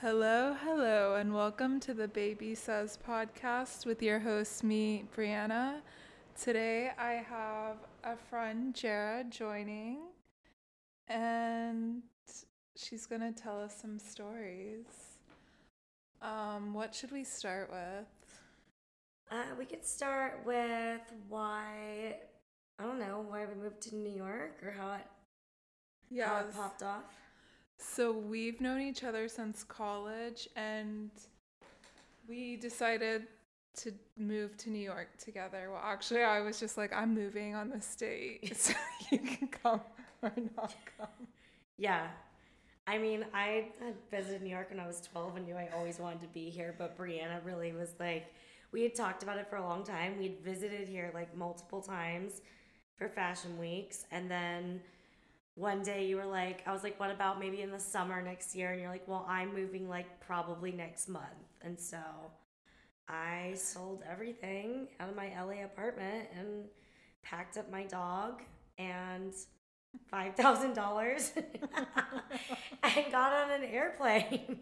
Hello, hello, and welcome to the Baby Says podcast with your host, me, Brianna. Today I have a friend, Jara, joining, and she's going to tell us some stories. Um, what should we start with? Uh, we could start with why I don't know why we moved to New York or how it how it popped off. So we've known each other since college, and we decided to move to New York together. Well, actually, I was just like, I'm moving on this date, so you can come or not come. Yeah. I mean, I had visited New York when I was 12 and knew I always wanted to be here, but Brianna really was like, we had talked about it for a long time. We'd visited here like multiple times for fashion weeks, and then one day you were like, I was like, what about maybe in the summer next year? And you're like, well, I'm moving like probably next month. And so I sold everything out of my LA apartment and packed up my dog and five thousand dollars and got on an airplane.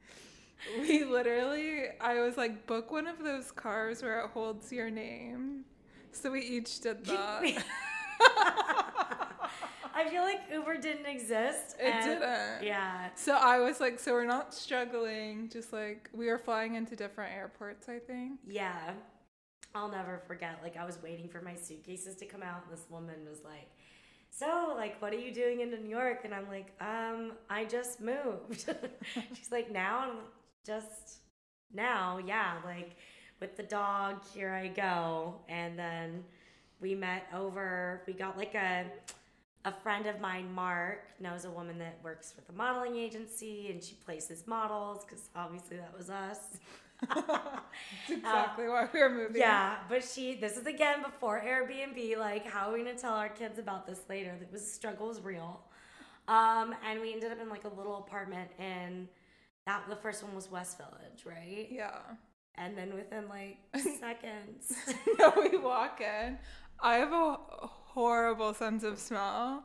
we literally I was like book one of those cars where it holds your name. So we each did that. I feel like Uber didn't exist. It didn't. Yeah. So I was like, so we're not struggling. Just like we were flying into different airports, I think. Yeah. I'll never forget. Like I was waiting for my suitcases to come out, and this woman was like, "So, like, what are you doing in New York?" And I'm like, "Um, I just moved." She's like, "Now?" And just now, yeah. Like with the dog, here I go. And then we met over. We got like a a friend of mine, Mark, knows a woman that works with a modeling agency and she places models because obviously that was us. That's exactly uh, why we were moving. Yeah, but she, this is again before Airbnb. Like, how are we going to tell our kids about this later? That was struggle was real. Um, and we ended up in like a little apartment in that, the first one was West Village, right? Yeah. And then within like seconds. no, we walk in. I have a horrible sense of smell.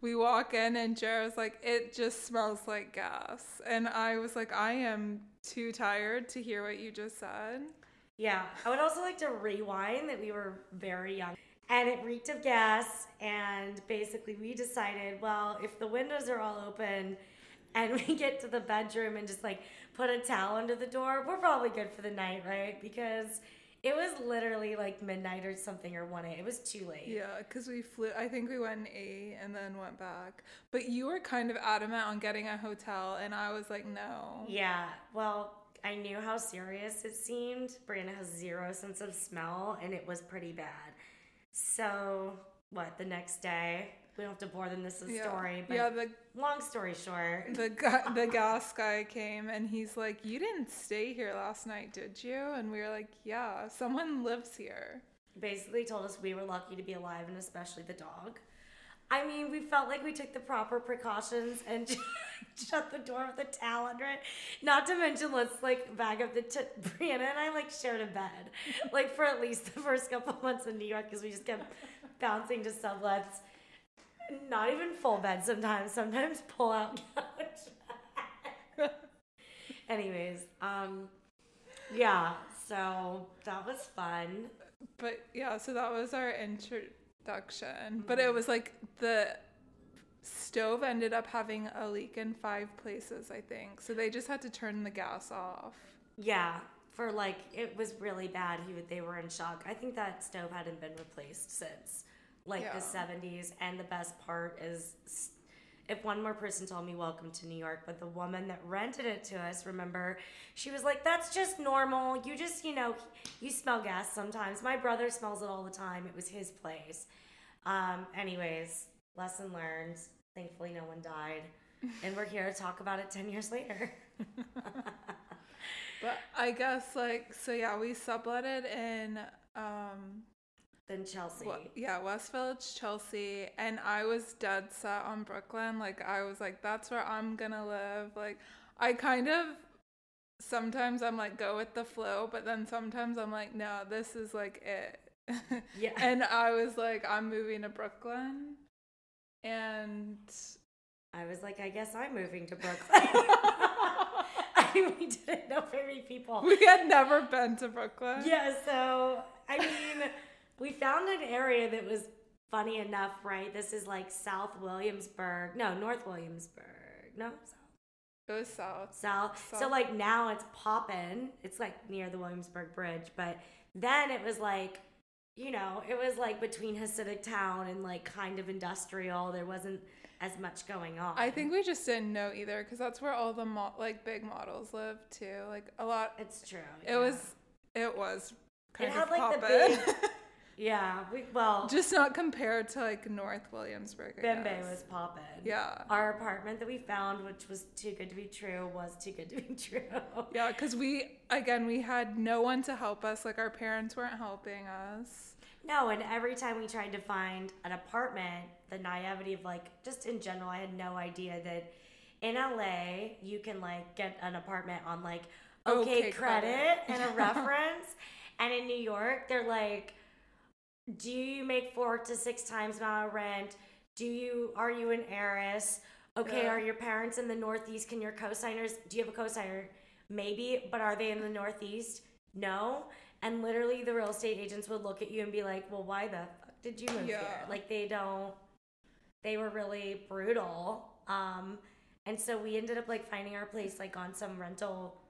We walk in and Jared's like, it just smells like gas. And I was like, I am too tired to hear what you just said. Yeah. I would also like to rewind that we were very young and it reeked of gas. And basically, we decided, well, if the windows are all open and we get to the bedroom and just like put a towel under the door, we're probably good for the night, right? Because it was literally like midnight or something or 1 a. It was too late. Yeah, because we flew, I think we went 8 and then went back. But you were kind of adamant on getting a hotel, and I was like, no. Yeah, well, I knew how serious it seemed. Brianna has zero sense of smell, and it was pretty bad. So, what, the next day? we don't have to bore them this is yeah. story. But yeah, the long story short, the the gas guy came and he's like, "You didn't stay here last night, did you?" And we were like, "Yeah, someone lives here." Basically, told us we were lucky to be alive, and especially the dog. I mean, we felt like we took the proper precautions and shut the door with a towel under it. Not to mention, let's like bag up the t- Brianna and I like shared a bed, like for at least the first couple months in New York because we just kept bouncing to sublets not even full bed sometimes. Sometimes pull out couch. Anyways, um, yeah. So that was fun. But yeah, so that was our introduction. Mm-hmm. But it was like the stove ended up having a leak in five places, I think. So they just had to turn the gas off. Yeah, for like it was really bad. He they were in shock. I think that stove hadn't been replaced since like yeah. the 70s. And the best part is if one more person told me welcome to New York, but the woman that rented it to us, remember, she was like, that's just normal. You just, you know, you smell gas sometimes. My brother smells it all the time. It was his place. Um, anyways, lesson learned. Thankfully, no one died. and we're here to talk about it 10 years later. but I guess, like, so yeah, we subletted in um, than Chelsea. Well, yeah, West Village, Chelsea, and I was dead set on Brooklyn. Like I was like, that's where I'm gonna live. Like I kind of sometimes I'm like go with the flow, but then sometimes I'm like, no, this is like it. Yeah. and I was like, I'm moving to Brooklyn, and I was like, I guess I'm moving to Brooklyn. we didn't know very many people. We had never been to Brooklyn. Yeah, so I mean, we found an area that was funny enough, right? This is like South Williamsburg. No, North Williamsburg. No, It was south. South. So like now it's poppin'. It's like near the Williamsburg Bridge, but then it was like, you know, it was like between Hasidic town and like kind of industrial. There wasn't as much going on. I think we just didn't know either because that's where all the mo- like big models live too. Like a lot. it's true. It yeah. was. It was. Kind had, of like, the poppin'. Yeah, we well, just not compared to like North Williamsburg. I Bembe guess. was popping. Yeah. Our apartment that we found, which was too good to be true, was too good to be true. Yeah, because we again we had no one to help us. Like our parents weren't helping us. No, and every time we tried to find an apartment, the naivety of like, just in general, I had no idea that in LA you can like get an apartment on like okay, Okay credit, Credit. and a reference. And in New York, they're like, do you make four to six times amount of rent? Do you are you an heiress? Okay, Yeah. are your parents in the Northeast? Can your cosigners do you have a cosigner? Maybe, but are they in the Northeast? No. And literally the real estate agents would look at you and be like, Well, why the fuck did you move Yeah. here? Like they don't they were really brutal. Um and so we ended up like finding our place like on some rental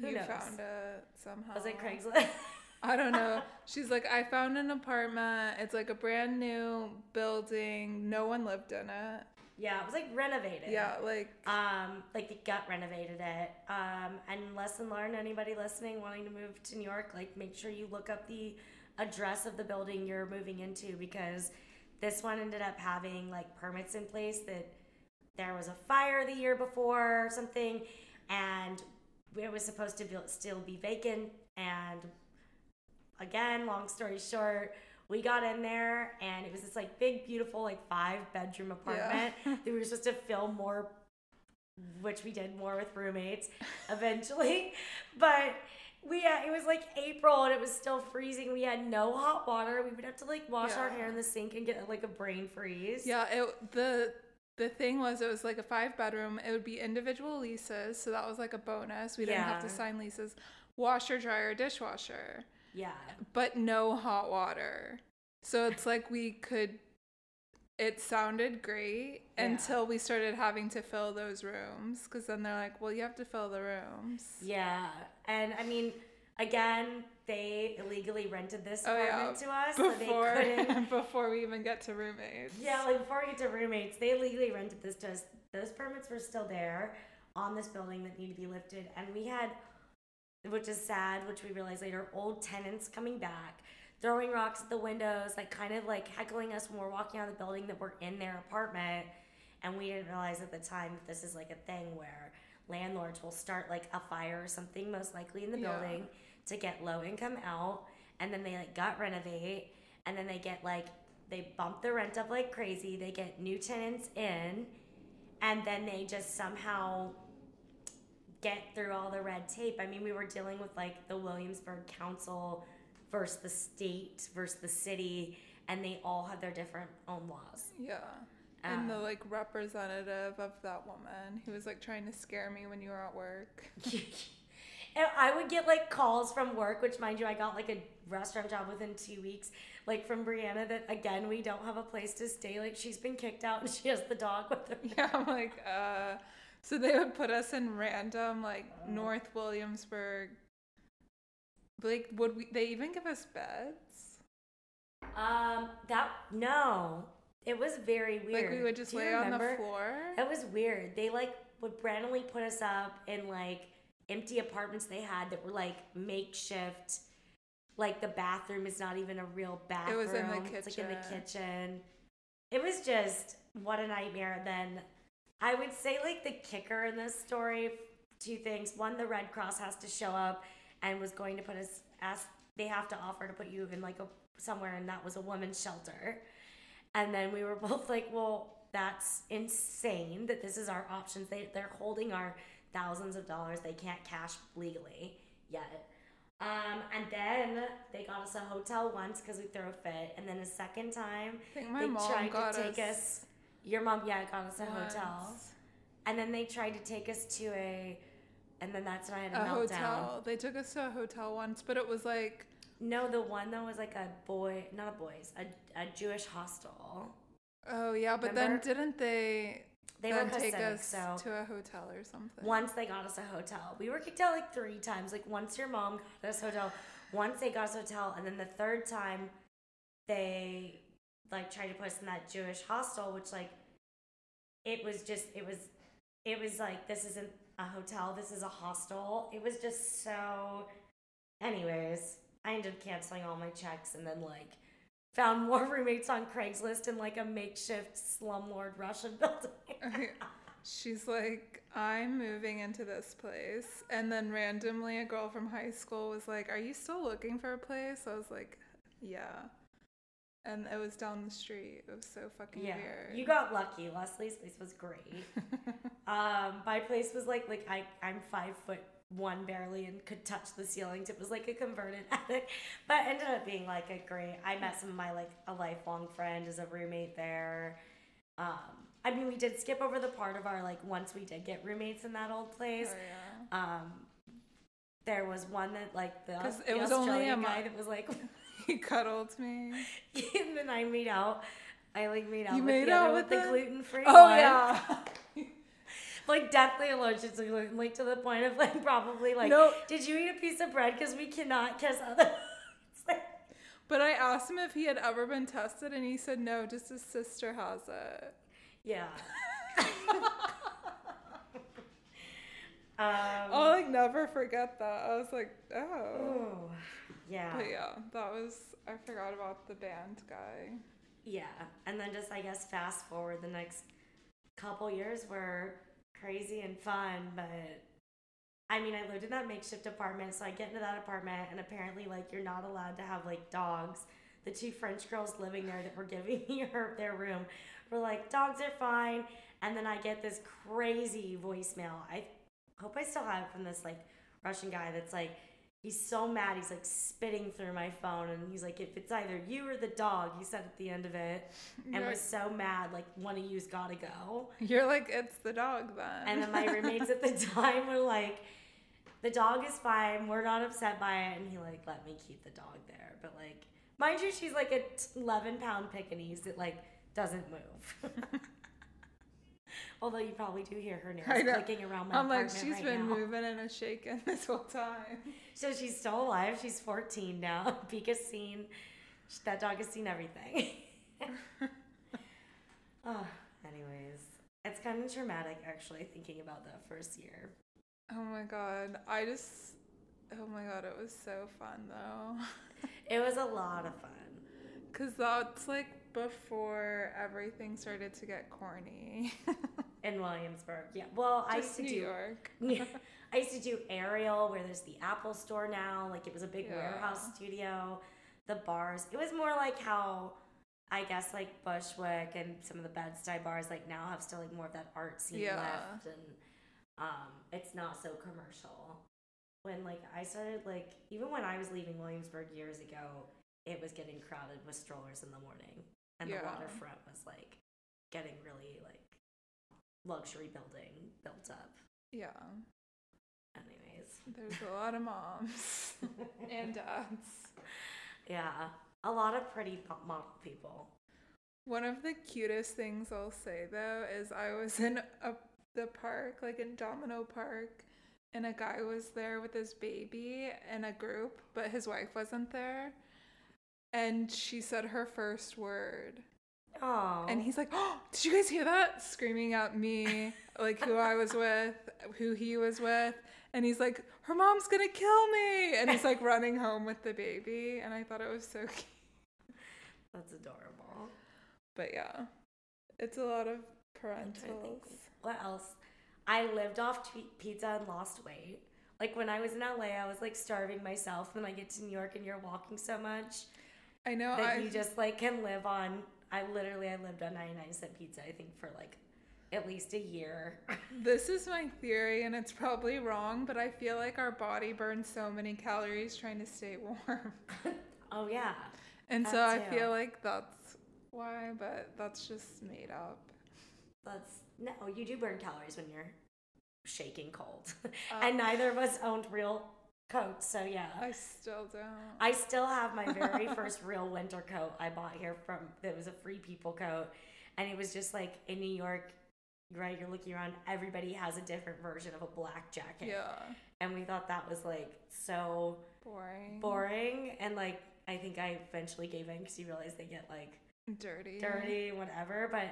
who you knows? found it somehow. was it Craigslist? I don't know. She's like, I found an apartment. It's like a brand new building. No one lived in it. yeah, it was like renovated. Yeah, like um, like the gut renovated it. Um, and lesson learned, anybody listening wanting to move to New York, like make sure you look up the address of the building you're moving into because this one ended up having like permits in place that there was a fire the year before or something, and it was supposed to be, still be vacant. And again, long story short, we got in there and it was this like big, beautiful, like five bedroom apartment that we were supposed to fill more, which we did more with roommates eventually. but we had, it was like April and it was still freezing. We had no hot water. We would have to like wash our hair in the sink and get like a brain freeze. yeah. It the the thing was it was like a five bedroom. It would be individual leases, so that was like a bonus. We didn't have to sign leases. Washer, dryer, dishwasher, Yeah. but no hot water. So it's like we could. It sounded great Yeah. until we started having to fill those rooms because then they're like, well, you have to fill the rooms. Yeah. And I mean, again, they illegally rented this Oh, yeah. apartment to us, so Before they couldn't. before we even get to roommates. Yeah, like before we get to roommates, they illegally rented this to us. Those permits were still there on this building that needed to be lifted, and we had, which is sad, which we realized later, old tenants coming back, throwing rocks at the windows, like kind of like heckling us when we're walking out of the building that we're in their apartment, and we didn't realize at the time that this is like a thing where landlords will start like a fire or something, most likely in the Yeah. building, to get low income out, and then they like gut renovate, and then they get like they bump the rent up like crazy. They get new tenants in, and then they just somehow get through all the red tape. I mean, we were dealing with like the Williamsburg Council versus the state versus the city, and they all had their different own laws. Yeah. And the Um, like representative of that woman who was like trying to scare me when you were at work. And I would get like calls from work, which mind you, I got like a restaurant job within two weeks, like from Brianna that again we don't have a place to stay. Like she's been kicked out and she has the dog with her. Yeah, I'm like, uh so they would put us in random like North Williamsburg. Like would we they even give us beds? Um, that no, it was very weird. Like we would just Do lay on the floor? That was weird. They like would randomly put us up in like empty apartments they had that were like makeshift. Like the bathroom is not even a real bathroom. It was in the It's like in the kitchen. kitchen. It was just what a nightmare. Then I would say like the kicker in this story, two things. One, the Red Cross has to show up and was going to put us ask they have to offer to put you in like a somewhere and that was a woman's shelter. And then we were both like, well, that's insane that this is our options. They, they're holding our thousands of dollars they can't cash legally yet. Um, and then they got us a hotel once because we threw a fit. And then a second time, I think my they tried to take us, us. Your mom, yeah, got us a hotel. And then they tried to take us to a and then that's when I had a, A meltdown. hotel. They took us to a hotel once, but it was like No, the one that was like a boy, not a boys, a, a Jewish hostel. oh yeah, but Remember? then didn't they They then were take us so to a hotel or something? once they got us a hotel, we were kicked out like three times. Like once your mom got us hotel, once they got us a hotel, and then the third time they like tried to put us in that Jewish hostel, which like it was just it was it was like this isn't a hotel, this is a hostel. It was just so. Anyways, I ended up canceling all my checks and then like found more roommates on Craigslist in like a makeshift slumlord Russian building. She's like, I'm moving into this place. And then randomly, a girl from high school was like, Are you still looking for a place? I was like, Yeah. And it was down the street. It was so fucking Yeah, weird. you got lucky. Leslie's place was great. um, my place was like like I I'm five foot one barely and could touch the ceilings. It was like a converted attic, but ended up being like a great. I met some of my like a lifelong friend as a roommate there. Um, I mean, we did skip over the part of our like once we did get roommates in that old place. Oh, yeah. Um, there was one that like the, the it was only a Australian guy month. that was like, He cuddled me. and then I made out. I like made out You with made the out with with the gluten free. Oh, yeah. like deathly allergic to gluten, like to the point of like probably like, No. did you eat a piece of bread? Because we cannot kiss other. But I asked him if he had ever been tested, and he said no, just his sister has it. yeah. um, I'll like never forget that. I was like, oh. ooh, yeah. But yeah, that was, I forgot about the band guy. Yeah, and then just I guess fast forward the next couple years were crazy and fun, but I mean I lived in that makeshift apartment, so I get into that apartment and apparently like you're not allowed to have like dogs. The two French girls living there that were giving me her their room were like, dogs are fine. And then I get this crazy voicemail. I hope I still have it from this like Russian guy that's like he's so mad he's like spitting through my phone and he's like if it's either you or the dog he said at the end of it and You're, was so mad like one of you's gotta go you're like, it's the dog then. and then my roommates at the time were like the dog is fine we're not upset by it and he like let me keep the dog there but like mind you she's like a 11 pound pekingese that like doesn't move although you probably do hear her nails clicking around my I'm like, apartment she's right been now. moving and a shaking this whole time. So she's still alive. She's 14 now. Pika's seen, that dog has seen everything. oh, anyways, it's kind of traumatic actually thinking about that first year. Oh my god. I just, oh my god, it was so fun though. It was a lot of fun. Because that's like before everything started to get corny. In Williamsburg, yeah. Well, I used Just to New do. York. I used to do aerial, where there's the Apple Store now. Like it was a big Yeah. warehouse studio. The bars. It was more like how I guess like Bushwick and some of the Bed Stuy bars like now have still like more of that art scene Yeah. left, and um, it's not so commercial. When like I started like even when I was leaving Williamsburg years ago, it was getting crowded with strollers in the morning, and Yeah. the waterfront was like getting really like luxury building built up. Yeah. Anyways. There's a lot of moms and dads. Yeah, a lot of pretty model people. One of the cutest things I'll say though is I was in a, the park, like in Domino Park, and a guy was there with his baby in a group, but his wife wasn't there. And she said her first word. Oh, And he's like, oh, Did you guys hear that? Screaming at me, like who I was with, who he was with. And he's like, Her mom's gonna kill me. And he's like running home with the baby. And I thought it was so cute. that's adorable. But yeah, it's a lot of I'm trying to think, parentals. What else? I lived off t- pizza and lost weight. Like when I was in LA, I was like starving myself. Then I get to New York and you're walking so much I know. that I, you just like can live on. I literally I lived on 99 cent pizza. I think for like at least a year. this is my theory, and it's probably wrong, but I feel like our body burns so many calories trying to stay warm. oh yeah. And so I too. feel like that's why, but that's just made up. That's no, you do burn calories when you're shaking cold. Uh, and neither of us owned real coats, so yeah. I still don't. I still have my very first real winter coat I bought here from that was a free people coat. And it was just like in New York, right? You're looking around, everybody has a different version of a black jacket. Yeah. And we thought that was like so Boring. boring. And like, I think I eventually gave in because you realize they get like Dirty. dirty, whatever. But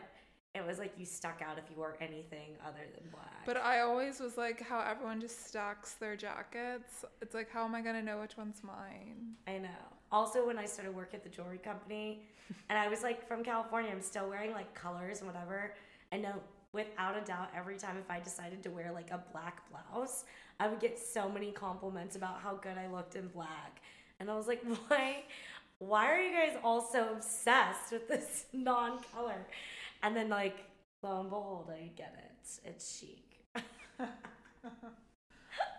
it was like you stuck out if you wore anything other than black. But I always was like how everyone just stacks their jackets. It's like how am I gonna know which one's mine? I know. Also, when I started work at the jewelry company, and I was like from California, I'm still wearing like colors and whatever. I know without a doubt, every time if I decided to wear like a black blouse, I would get so many compliments about how good I looked in black. And I was like, why? Why are you guys all so obsessed with this non-color? And then, like, lo and behold, I get it. It's chic.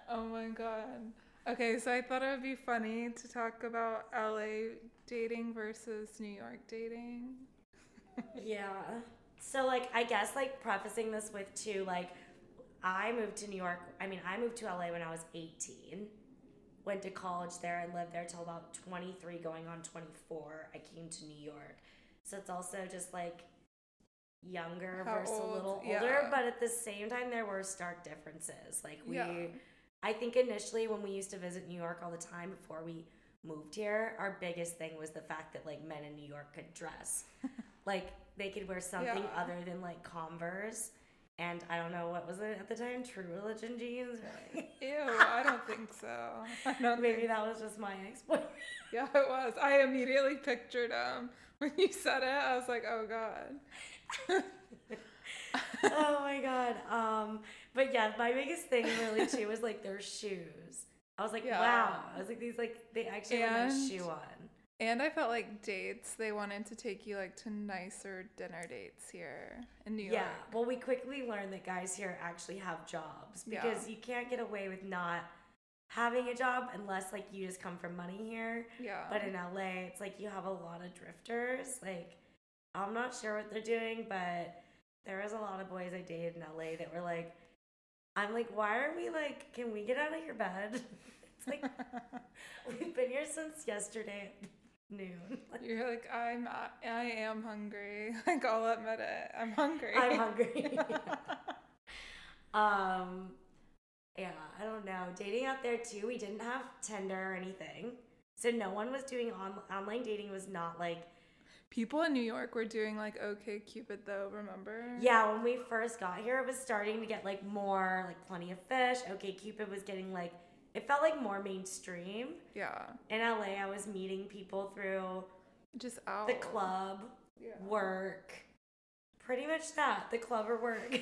Oh my god. Okay, so I thought it would be funny to talk about LA dating versus New York dating. yeah. So like I guess like prefacing this with too like I moved to New York. I mean, I moved to LA when I was 18. Went to college there and lived there till about 23 going on 24. I came to New York. So it's also just like younger How versus old? a little Yeah. older, but at the same time there were stark differences. Like we Yeah. I think initially when we used to visit New York all the time before we moved here, our biggest thing was the fact that like men in New York could dress. like they could wear something Yeah. other than like Converse and I don't know what was it at the time, True Religion jeans. Ew, I don't think so. I don't Maybe think- that was just my ex boyfriend. Yeah, it was. I immediately pictured him when you said it. I was like, oh god. Oh my god. Um, but yeah, my biggest thing really too was like their shoes. I was like, Yeah. wow. I was like, these like they actually have a shoe on. And I felt like dates, they wanted to take you like to nicer dinner dates here in New York. Yeah. Well, we quickly learned that guys here actually have jobs Yeah. because you can't get away with not having a job unless like you just come from money here. Yeah. But in LA, it's like you have a lot of drifters. Like, I'm not sure what they're doing, but there was a lot of boys I dated in LA that were like, I'm like, why are we like, can we get out of your bed? it's like, we've been here since yesterday noon. You're like, I'm, I am hungry. Like, I'll admit it. I'm hungry. I'm hungry. um, yeah, I don't know. Dating out there too, we didn't have Tinder or anything. So no one was doing on- online dating was not like People in New York were doing like OK Cupid though, remember? Yeah, when we first got here, it was starting to get like more like Plenty of Fish. Okay, Cupid was getting like it felt like more mainstream. Yeah. In LA, I was meeting people through Just out. the club, Yeah. work, pretty much that the club or work.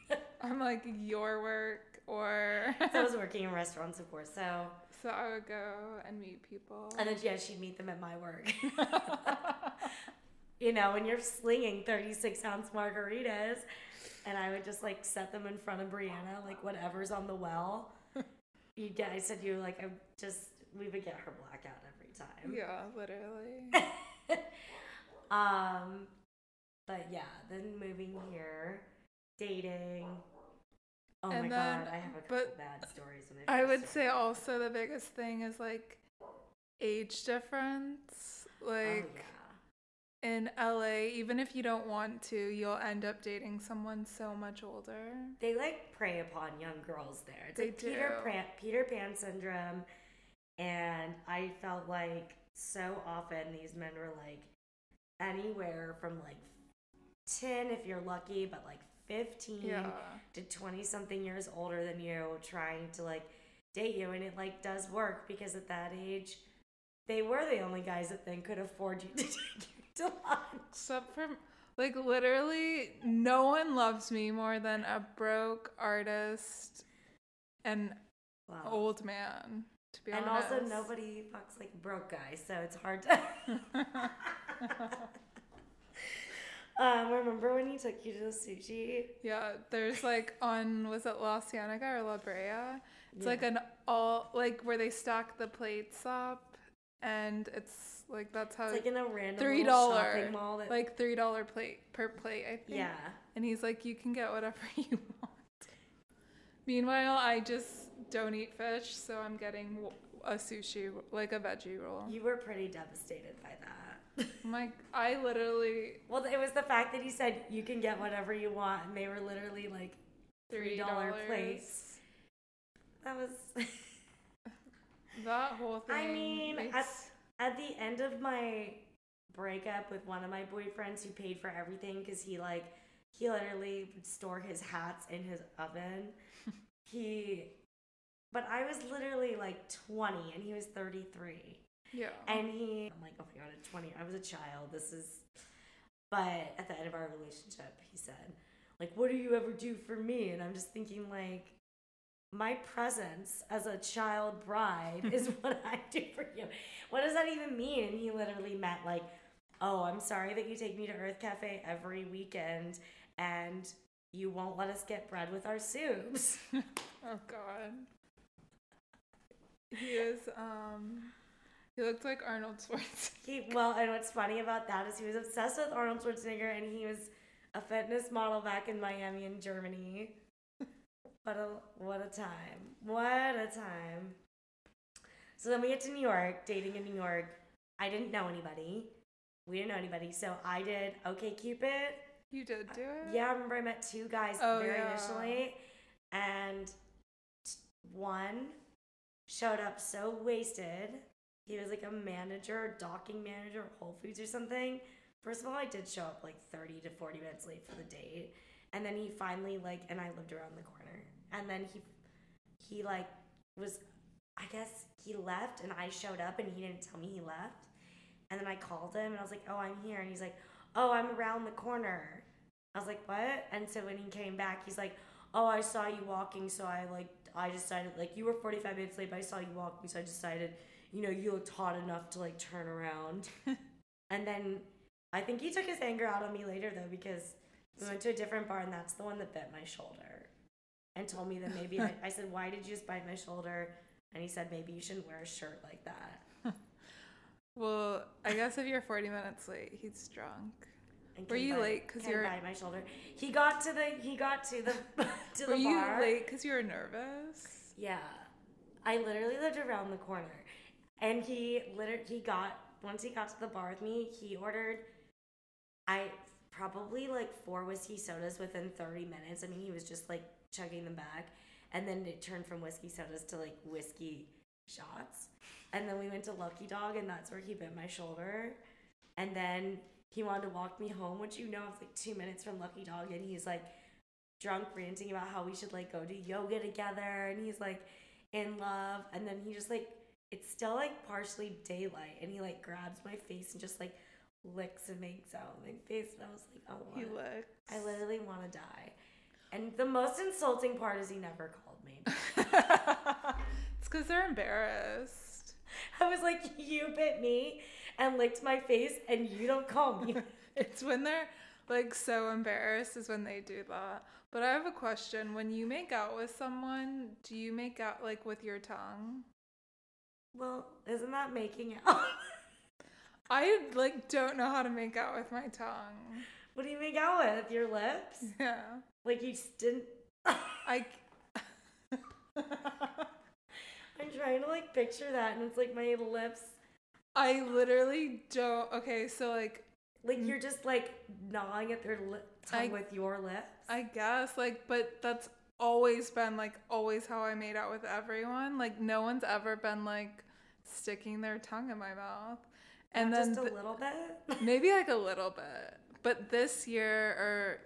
I'm like your work or so I was working in restaurants, of course. So so I would go and meet people. and then yeah, she'd meet them at my work. You know, when you're slinging 36 ounce margaritas, and I would just like set them in front of Brianna, like whatever's on the well. You get, I said you like, I just, we would get her blackout every time. yeah, literally. Um, but yeah, then moving here, dating. Oh my And god, I have a couple bad stories. When I would say also the biggest thing is like age difference. Like oh, yeah. In LA, even if you don't want to, you'll end up dating someone so much older. they like prey upon young girls there. It's They like Peter do. Pan, Peter Pan syndrome, and I felt like so often these men were like anywhere from like ten if you're lucky, but like fifteen Yeah. to twenty something years older than you, trying to like date you, and it like does work because at that age. They were the only guys that then could afford you to take you Except for like literally no one loves me more than a broke artist and Wow. old man. To be honest. and honest. also nobody fucks like broke guys, so it's hard to. um, remember when he took you to the sushi? Yeah, there's like on was it La Cienega or La Brea? It's Yeah. like an all like where they stack the plates up, and it's like that's how It's like in a random three dollar mall. That, like three dollar plate per plate. I think. yeah, And he's like, you can get whatever you want. Meanwhile, I just don't eat fish, so I'm getting a sushi, like a veggie roll. You were pretty devastated by that. My, I literally well, it was the fact that he said you can get whatever you want, and they were literally like three dollars plates. That was. That whole thing. I mean, at, makes- at the end of my breakup with one of my boyfriends who paid for everything because he like he literally would store his hats in his oven. he, but I was literally like 20 and he was 33. yeah. And he, I'm like, oh my god, at 20, I was a child. This is, but at the end of our relationship, he said, like, what do you ever do for me? And I'm just thinking, like, my presence as a child bride is what I do for you. What does that even mean? And he literally meant, like, oh, I'm sorry that you take me to Urth Caffé every weekend and you won't let us get bread with our soups. oh God. He is. Um. He looked like Arnold Schwarzenegger. He well, and what's funny about that is he was obsessed with Arnold Schwarzenegger, and he was a fitness model back in Miami in Germany. What a what a time! What a time! So then we get to New York, dating in New York. I didn't know anybody. We didn't know anybody, so I did OK Cupid. You did uh, do it. Yeah, I remember I met two guys Oh, very yeah. initially, and one showed up so wasted. He was like a manager, docking manager at Whole Foods or something. First of all, I did show up like 30 to 40 minutes late for the date. And then he finally like and I lived around the corner. And then he he like was I guess he left and I showed up and he didn't tell me he left. And then I called him and I was like, "Oh, I'm here." And he's like, "Oh, I'm around the corner." I was like, "What?" And so when he came back, he's like, "Oh, I saw you walking, so I like I decided like you were 45 minutes late, but I saw you walking, so I decided, you know, you looked hot enough to like turn around." and then I think he took his anger out on me later though because we went to a different bar and that's the one that bit my shoulder and told me that maybe I, I said, "Why did you just bite my shoulder?" And he said, "Maybe you shouldn't wear a shirt like that." Well, I guess if you're 40 minutes late, he's drunk. And Were you bite- late 'cause Ken you're- by my shoulder? He got to the he got to the to the Were you late because you were nervous? Yeah, I literally lived around the corner, and he literally he got once he got to the bar with me, he ordered, I probably like four whiskey sodas within thirty minutes. I mean, he was just like chugging them back, and then it turned from whiskey sodas to like whiskey shots, and then we went to Lucky Dog, and that's where he bit my shoulder, and then he wanted to walk me home, which you know it's like two minutes from Lucky Dog, and he's like drunk ranting about how we should like go do yoga together and he's like in love. And then he just like it's still like partially daylight and he like grabs my face and just like licks and makes out my face. And I was like oh He what? I literally want to die. And the most insulting part is he never called me it's because they're embarrassed. I was like you bit me and licked my face and you don't call me It's when they're like so embarrassed is when they do that. But I have a question. When you make out with someone, do you make out like with your tongue? well isn't that making out I like don't know how to make out with my tongue. what do you make out with your lips Yeah. like you just didn't I I'm trying to like picture that, and it's like my lips, I literally don't. Okay, so like like you're just like gnawing at their lip tongue I- with your lips. I guess like but that's always been like always how I made out with everyone. Like no one's ever been like sticking their tongue in my mouth. And Not then just a th- little bit. maybe like a little bit. But this year or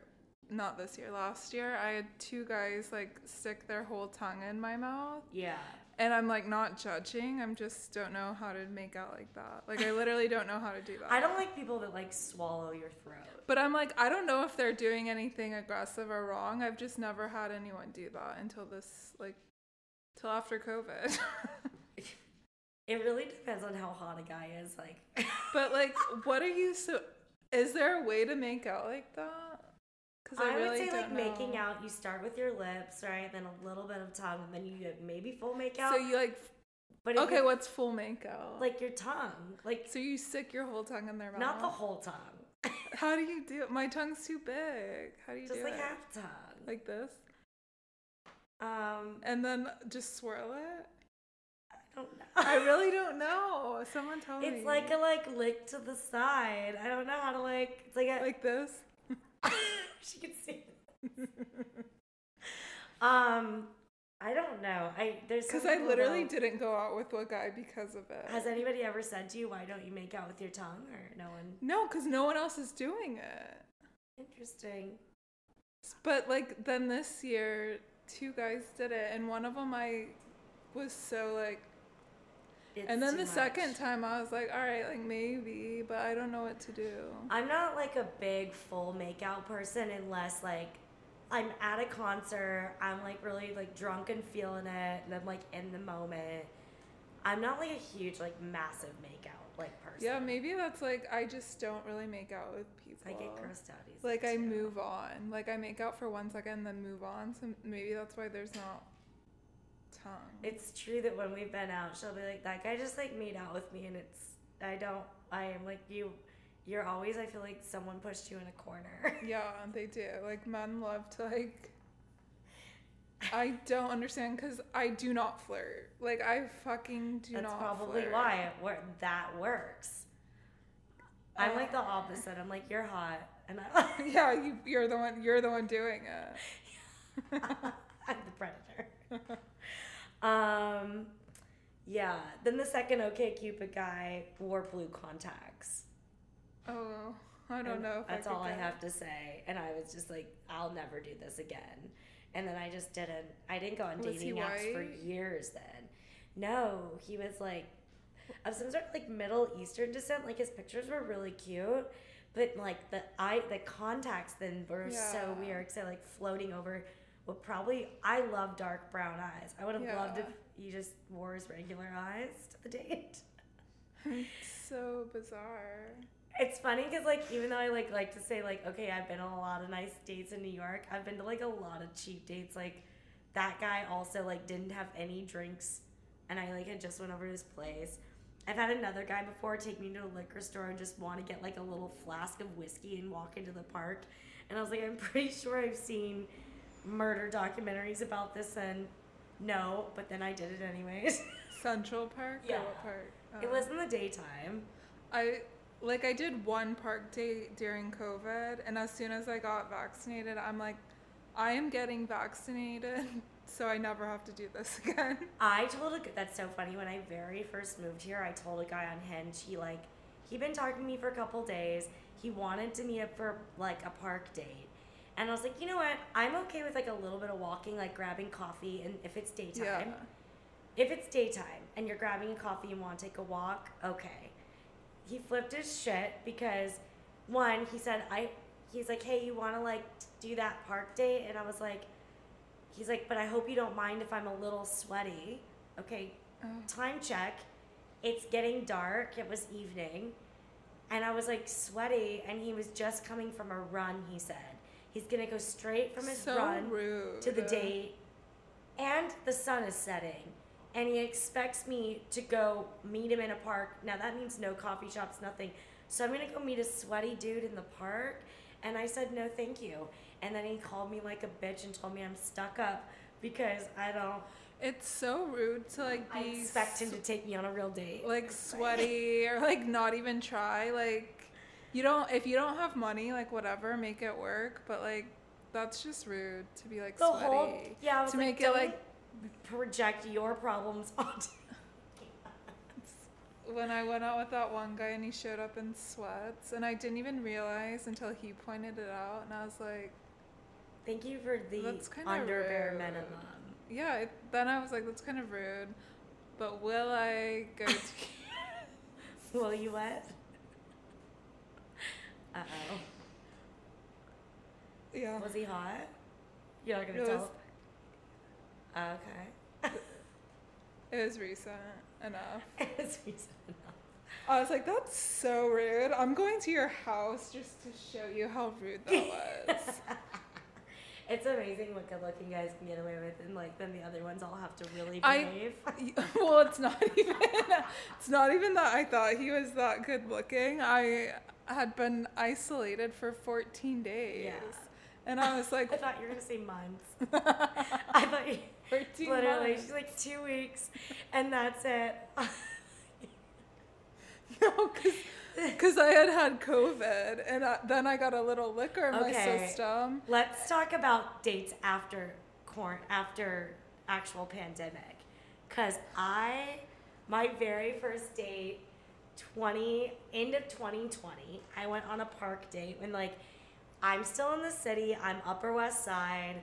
not this year, last year, I had two guys like stick their whole tongue in my mouth. yeah. And I'm like not judging. I'm just don't know how to make out like that. Like I literally don't know how to do that. I don't like people that like swallow your throat. But I'm like, I don't know if they're doing anything aggressive or wrong. I've just never had anyone do that until this, like, till after COVID. It really depends on how hot a guy is. Like, but like, what are you so? Is there a way to make out like that? Because I, I, really would say like know. making out. You start with your lips, right? Then a little bit of tongue, and then you get maybe full make out. So you like, but okay, what's full make out? like your tongue, like so you stick your whole tongue in their mouth. not the whole tongue, How do you do it? My tongue's too big. How do you do? just do like it? half tongue. Like this? Um, and then just swirl it. I don't know. I really don't know. Someone tell me. It's like a like lick to the side. I don't know how to like. It's like a like this. she can see. um, I don't know. I there's Because I literally though- didn't go out with a guy because of it. Has anybody ever said to you, "Why don't you make out with your tongue?" Or no one? no, because no one else is doing it. Interesting. But like then this year, two guys did it, and one of them I was so like. It's and then too the much. second time I was like, all right, like maybe, but I don't know what to do. I'm not like a big full makeout person unless like I'm at a concert, I'm like really like drunk and feeling it, and I'm like in the moment. I'm not like a huge like massive makeout like person. Yeah, maybe that's like I just don't really make out with people. I get grossed out easily. Like I move on. Like I make out for one second, then move on. So maybe that's why there's not tongue. It's true that when we've been out, she'll be like, "That guy just like made out with me," and it's I don't. I am like you. You're always. I feel like someone pushed you in a corner. yeah, they do. Like men love to like. I don't understand because I do not flirt. Like I fucking do That's not. That's probably flirt. why it wor- that works. I'm like the uh, opposite. I'm like, you're hot, and I, yeah, you, you're the one. You're the one doing it. I'm the predator. Um, yeah. Then the second OK Cupid guy wore blue contacts. Oh, I don't And know. If That's I all I have to say. And I was just like, I'll never do this again. And then I just didn't. I didn't go on Was dating apps for years. Then, no, he was like of some sort of like Middle Eastern descent. Like his pictures were really cute, but like the eye, the contacts then were so weird. So like floating over. What probably I love dark brown eyes. I would have loved if he just wore his regular eyes to the date. It's so bizarre. It's funny because like even though I like like to say like okay I've been on a lot of nice dates in New York I've been to like a lot of cheap dates like that guy also like didn't have any drinks and I like had just went over to his place I've had another guy before take me to a liquor store and just want to get like a little flask of whiskey and walk into the park and I was like I'm pretty sure I've seen murder documentaries about this and no but then I did it anyways Central Park. Yeah. Park? it Oh. was in uh, the daytime I like I did one park date during COVID, and as soon as I got vaccinated, I'm like, I am getting vaccinated, so I never have to do this again. I told a that's so funny. When I very first moved here, I told a guy on Hinge. He like he'd been talking to me for a couple days. He wanted to meet up for like a park date, and I was like, you know what? I'm okay with like a little bit of walking, like grabbing coffee, and if it's daytime. Yeah. If it's daytime and you're grabbing a coffee and want to take a walk, okay. He flipped his shit because one, he said I he's like, "Hey, you want to like do that park date?" And I was like he's like, "But I hope you don't mind if I'm a little sweaty." Okay, Oh. time check. It's getting dark. It was evening. And I was like sweaty and he was just coming from a run, he said. He's to go straight from his so run rude. to the date and the sun is setting and he expects me to go meet him in a park now that means no coffee shops nothing so i'm gonna go meet a sweaty dude in the park and i said no thank you and then he called me like a bitch and told me i'm stuck up because i don't It's so rude to like be. i expect him to take me on a real date like sweaty or like not even try. Like you don't if you don't have money, like whatever, make it work. But like that's just rude to be like the sweaty. whole yeah to like, make it "Don't like project your problems onto when I went out with that one guy and he showed up in sweats and I didn't even realize until he pointed it out and I was like, thank you for the That's kinda rude. minimum yeah. It, then I was like, that's kind of rude. But will I go to? will you what uh-oh yeah. Was he hot? You're not gonna It tell. was- oh, okay. It was recent enough. It's reason enough. I was like, that's so rude. I'm going to your house just to show you how rude that was. it's amazing what good-looking guys can get away with, and like then the other ones all have to really I- behave. well, it's not even. It's not even that I thought he was that good looking. I had been isolated for 14 days. Yeah. And I was like, I thought you were gonna say months. I thought you 13 literally months. she's like two weeks, and that's it. No, because I had had COVID, and I, then I got a little liquor in my Okay. system. Let's talk about dates after corn after actual pandemic, cause I my very first date, twenty end of twenty twenty, I went on a park date when like I'm still in the city. I'm Upper West Side.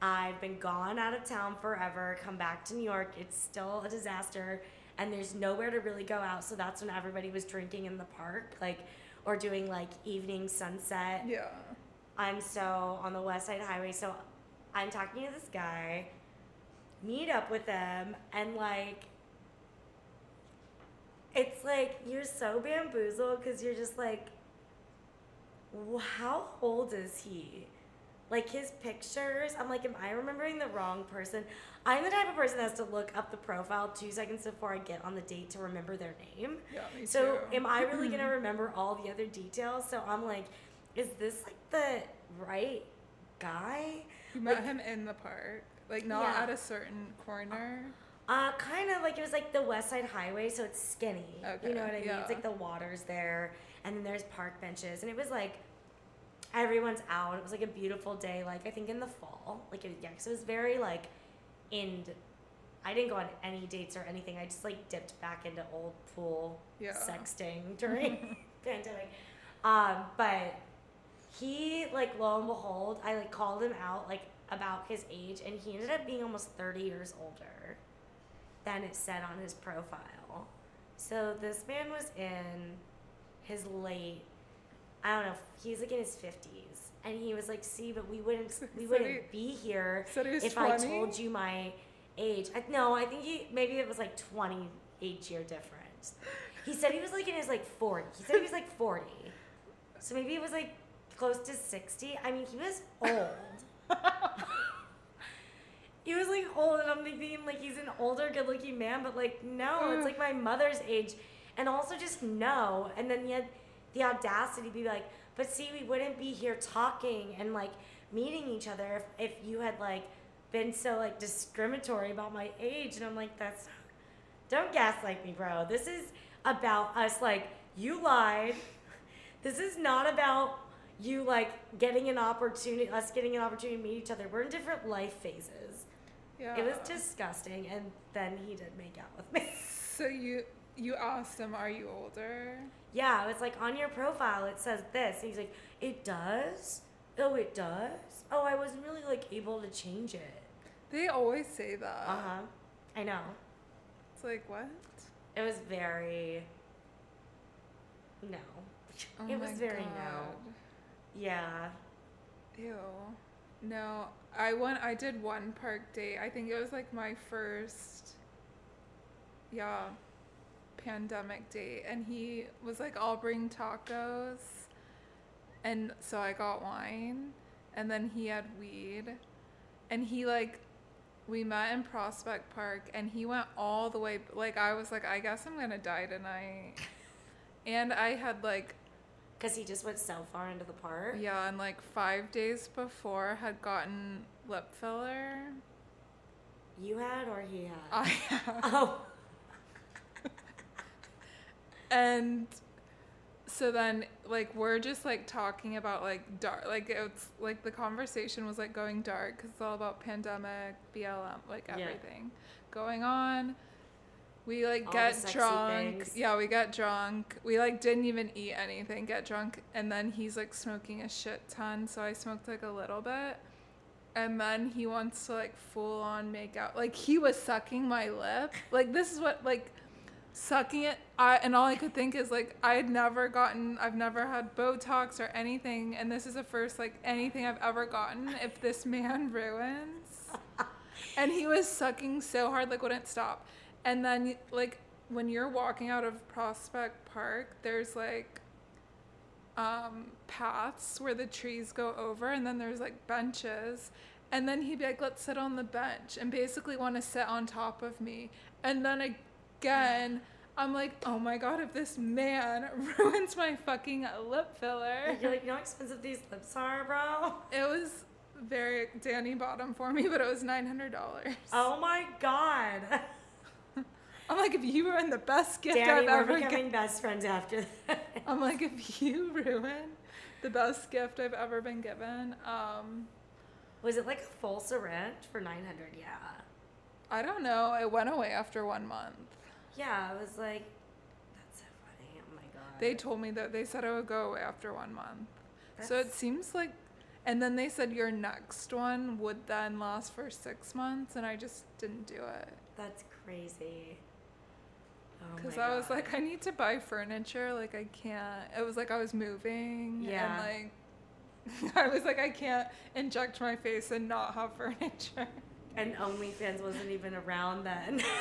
I've been gone out of town forever. Come back to New York. It's still a disaster, and there's nowhere to really go out. So that's when everybody was drinking in the park, like, or doing like evening sunset. Yeah. I'm so on the West Side Highway. So I'm talking to this guy, meet up with him, and like, it's like you're so bamboozled because you're just like, how old is he? Like his pictures, I'm like, am I remembering the wrong person? I'm the type of person that has to look up the profile two seconds before I get on the date to remember their name. Yeah, me So too. am I really gonna remember all the other details? So I'm like, is this like the right guy? You met him in the park, like not Yeah. at a certain corner. Uh, kind of like it was like the West Side Highway, so it's skinny. Okay. you know what I mean? yeah. It's like the water's there, and then there's park benches, and it was like everyone's out. It was like a beautiful day, like I think in the fall. Like it, yeah, 'cause it was very like in. I didn't go on any dates or anything. I just like dipped back into old pool Yeah. sexting during pandemic. Um, but he like lo and behold, I like called him out like about his age, and he ended up being almost thirty years older than it said on his profile. So this man was in his late, I don't know, he's like in his fifties, and he was like, "See, but we wouldn't, we wouldn't he- be here he if 20. I told you my age." I, no, I think he maybe it was like twenty eight year difference. He said he was like in his like forty. He said he was like forty, so maybe it was like close to sixty. I mean, he was old. he was like old, and I'm thinking like he's an older, good-looking man, but like no, it's mm. like my mother's age, and also just no. And then he had the audacity to be like, but see, we wouldn't be here talking and like meeting each other if, if you had like been so like discriminatory about my age. And I'm like, that's don't gaslight me, bro. This is about us like you lied. This is not about you like getting an opportunity, us getting an opportunity to meet each other. We're in different life phases. Yeah. It was disgusting, and then he did make out with me. So you you asked him, "Are you older?" yeah, it's like on your profile it says this. And he's like, it does. Oh, it does. Oh, I wasn't really like able to change it. They always say that. Uh huh. I know. It's like what? It was very. No. Oh it was very no. Yeah. Ew. No, I went. I did one park date. I think it was like my first. Yeah. Pandemic date, and he was like, "I'll bring tacos," and so I got wine, and then he had weed, and he like. We met in Prospect Park, and he went all the way. Like I was like, I guess I'm gonna die tonight, and I had like Because he just went so far into the park. yeah, and like five days before had gotten lip filler. You had or he had? I have. oh. And so then like we're just like talking about like dark like it's like the conversation was like going dark because it's all about pandemic, BLM, like Yeah. everything going on. We like All drunk. things. Yeah, we get drunk. We like didn't even eat anything, get drunk, and then he's like smoking a shit ton, so I smoked like a little bit. And then he wants to like full on make out. Like he was sucking my lip. Like this is what like sucking it I and all I could think is like I had never gotten I've never had Botox or anything and this is the first like anything I've ever gotten if this man ruins. and he was sucking so hard like wouldn't stop. And then like when you're walking out of Prospect Park, there's like um, paths where the trees go over, and then there's like benches. And then he'd be like, let's sit on the bench, and basically want to sit on top of me. And then again, I'm like, oh my god, if this man ruins my fucking lip filler. You're like, you know how expensive these lips are, bro? It was very Danny bought them for me, but it was nine hundred dollars. Oh my god. I'm like, if you ruin the best gift I've we're ever becoming given, best friends after that. I'm like, if you ruin the best gift I've ever been given, um, Was it like a full syringe for 900? Yeah. I don't know. It went away after one month. Yeah, I was like, that's so funny. Oh my god. They told me that they said it would go away after one month. so it seems like, and then they said your next one would then last for six months, and I just didn't do it. That's crazy. Oh Because my I was God. like, I need to buy furniture. Like, I can't. It was like I was moving. Yeah. And like, I was like, I can't inject my face and not have furniture. And OnlyFans wasn't even around then.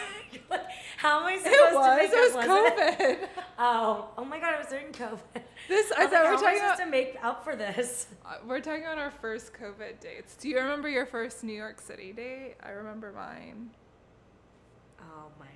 Like, How am I supposed It to make It was up? Was COVID. Oh, oh my god, it was during COVID. This, I I was like, thought how were I talking about. to make up for this? uh, We're talking about our first COVID dates. Do you remember your first New York City date? I remember mine. Oh my.